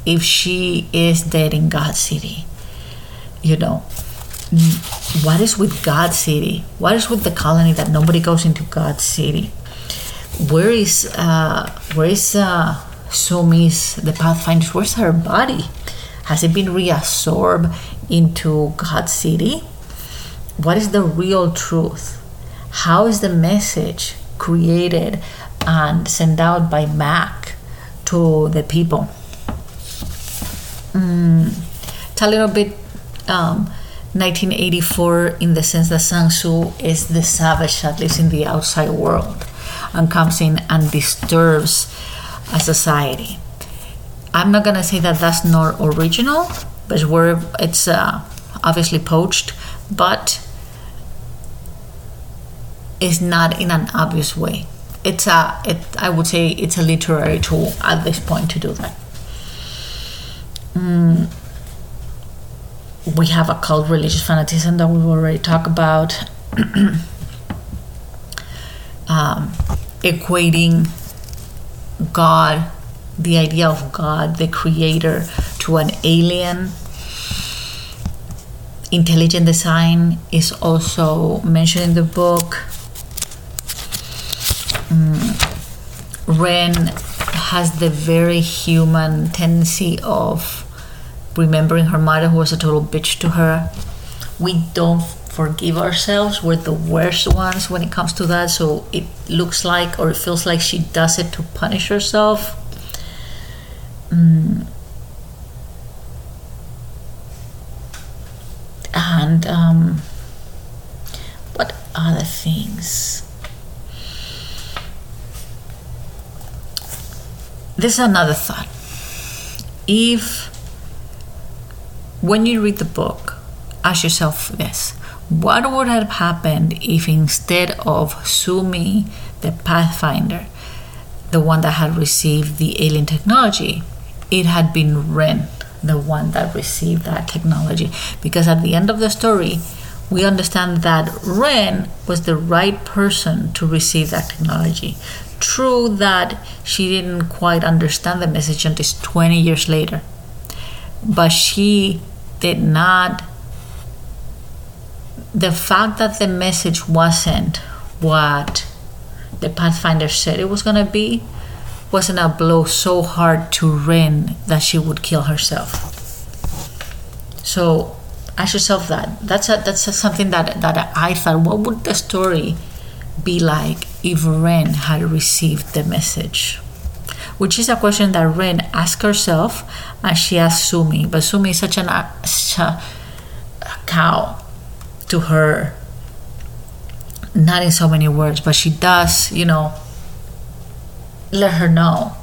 if she is dead in God City? You know, what is with God City? What is with the colony that nobody goes into God City? where is uh, where is uh, Suh-Mi's the Pathfinder's? Where's her body? Has it been reabsorbed into God City? What is the real truth? How is the message created and sent out by Mack to the people? Mm, it's a little bit um, 1984 in the sense that Sung-Soo is the savage that lives in the outside world and comes in and disturbs a society. I'm not gonna say that that's not original, where it's uh, obviously poached, but it's not in an obvious way. It's a, it, I would say, it's a literary tool at this point to do that. Mm. We have a cult religious fanaticism that we've already talked about. um, equating God, the idea of God, the creator, to an alien. Intelligent design is also mentioned in the book. Mm. Ren has the very human tendency of remembering her mother, who was a total bitch to her. We don't forgive ourselves. We're the worst ones when it comes to that. So it looks like or it feels like she does it to punish herself. Mm. And um, what other things? This is another thought. If when you read the book, ask yourself this what would have happened if instead of Suh-Mi, the Pathfinder, the one that had received the alien technology, it had been Ren, the one that received that technology? Because at the end of the story, we understand that Ren was the right person to receive that technology. True that she didn't quite understand the message until 20 years later, but she did not the fact that the message wasn't what the Pathfinder said it was going to be wasn't a blow so hard to Ren that she would kill herself. So ask yourself that. That's a, that's a, something that that I thought. What would the story be like if Ren had received the message? Which is a question that Ren asked herself, and she asked Suh-Mi. But Suh-Mi is such an uh, such a, a cow to her not in so many words but she does you know let her know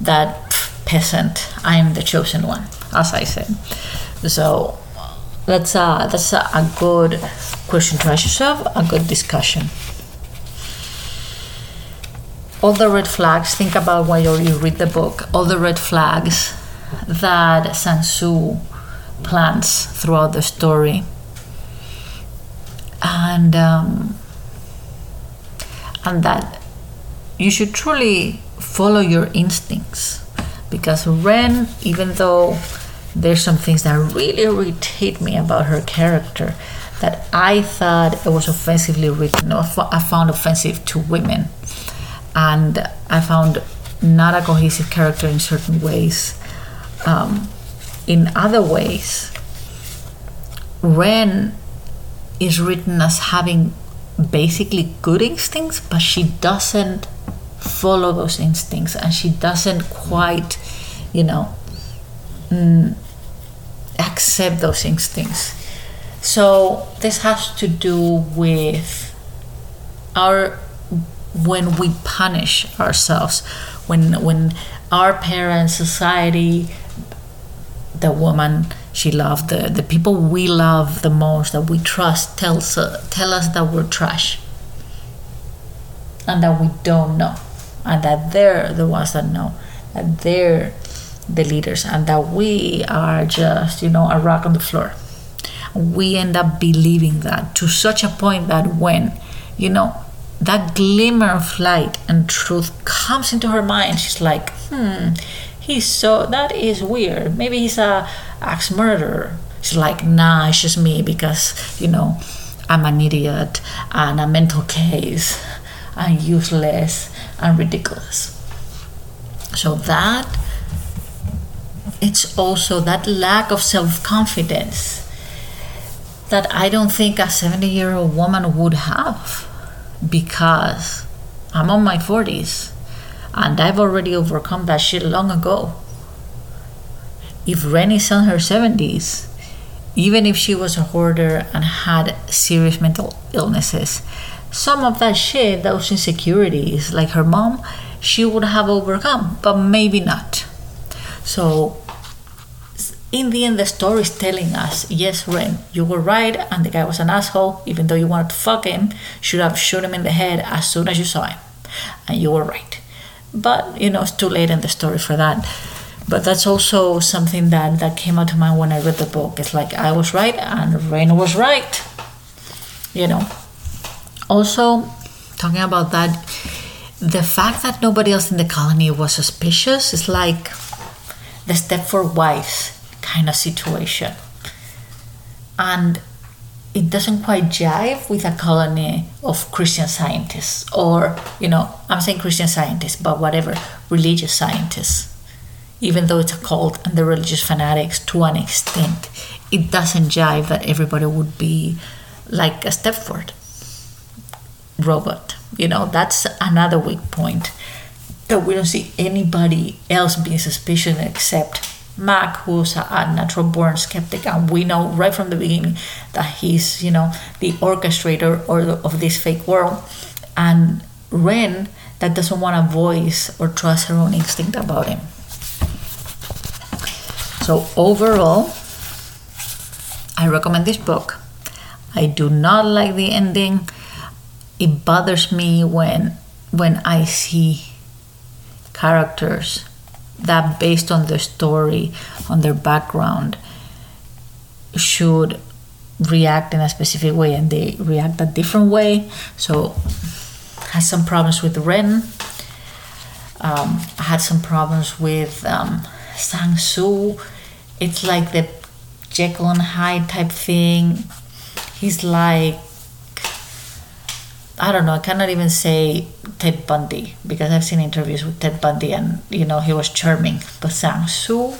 that peasant i am the chosen one as i said. So that's a that's a, a good question to ask yourself a good discussion. All the red flags think about while you read the book. All the red flags that Sung-Soo plants throughout the story. And um, and that you should truly follow your instincts. Because Ren, even though there's some things that really irritate me about her character that I thought it was offensively written. Or I found offensive to women. And I found not a cohesive character in certain ways. Um, in other ways Ren is written as having basically good instincts, but she doesn't follow those instincts and she doesn't quite, you know, mm, accept those instincts. So this has to do with our when we punish ourselves, when when our parents, society, the woman she loved the, the people we love the most that we trust tells uh, tell us that we're trash and that we don't know and that they're the ones that know that they're the leaders and that we are just you know a rock on the floor. We end up believing that to such a point that when you know that glimmer of light and truth comes into her mind she's like hmm he's so that is weird. Maybe he's a axe murderer. She's like nah it's just me because you know i'm an idiot and a mental case and useless and ridiculous. So that it's also that lack of self-confidence that I don't think a 70 year old woman would have because I'm on my 40s and I've already overcome that shit long ago. If Ren is in her 70s, even if she was a hoarder and had serious mental illnesses, some of that shit, those insecurities, like her mom, she would have overcome, but maybe not. So in the end, the story is telling us, yes, Ren, you were right, and the guy was an asshole. Even though you wanted to fuck him, should have shot him in the head as soon as you saw him, and you were right. But you know, it's too late in the story for that. But that's also something that that came out to mind when I read the book. It's like I was right and Ren was right. You know. Also, talking about that, the fact that nobody else in the colony was suspicious is like the Stepford wives kind of situation. And it doesn't quite jive with a colony of Christian scientists, or, you know, I'm saying Christian scientists, but whatever, religious scientists. Even though it's a cult and the religious fanatics to an extent, it doesn't jive that everybody would be like a Stepford robot. You know, that's another weak point. That we don't see anybody else being suspicious except Mack, who's a, natural born skeptic, and we know right from the beginning that he's, you know, the orchestrator or of this fake world, and Ren that doesn't want to voice or trust her own instinct about him. So overall, I recommend this book. I do not like the ending. It bothers me when when I see characters that based on their story, on their background, should react in a specific way and they react a different way. So has some problems with Ren. Um, I had some problems with um, Sung-Soo. It's like the Jekyll and Hyde type thing. He's like I don't know, I cannot even say Ted Bundy because I've seen interviews with Ted Bundy and you know he was charming. But Sung-Soo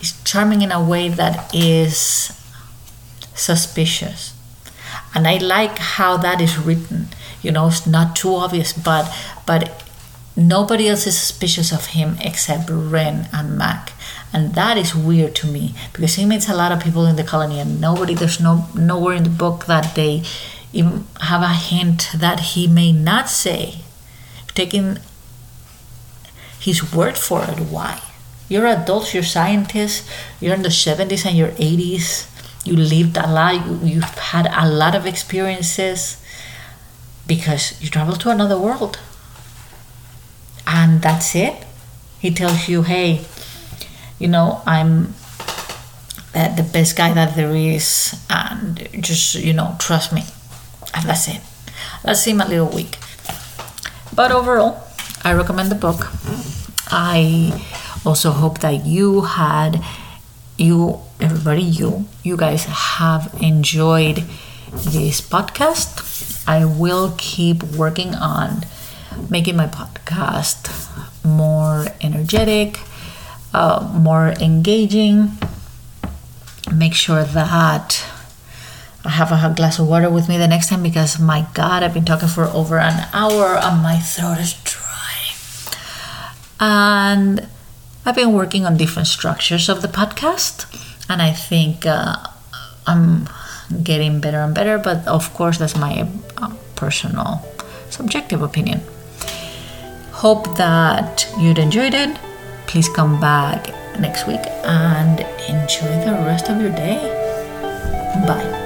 is charming in a way that is suspicious. And I like how that is written. You know, it's not too obvious, but but nobody else is suspicious of him except Ren and Mack. And that is weird to me because he meets a lot of people in the colony and nobody there's no nowhere in the book that they have a hint that he may not say, taking his word for it. Why? You're adults, you're scientists, you're in the 70s and your 80s, you lived a lot, you, you've had a lot of experiences because you travel to another world. And that's it. He tells you, hey, you know, I'm uh, the best guy that there is, and just, you know, trust me. And that's it. That seemed a little weak. But overall, I recommend the book. I also hope that you had, you, everybody, you, you guys have enjoyed this podcast. I will keep working on making my podcast more energetic, uh, more engaging. Make sure that I have a glass of water with me the next time because my God, I've been talking for over an hour and my throat is dry. And I've been working on different structures of the podcast, and I think uh, I'm getting better and better. But of course, that's my uh, personal, subjective opinion. Hope that you'd enjoyed it. Please come back next week and enjoy the rest of your day. Bye.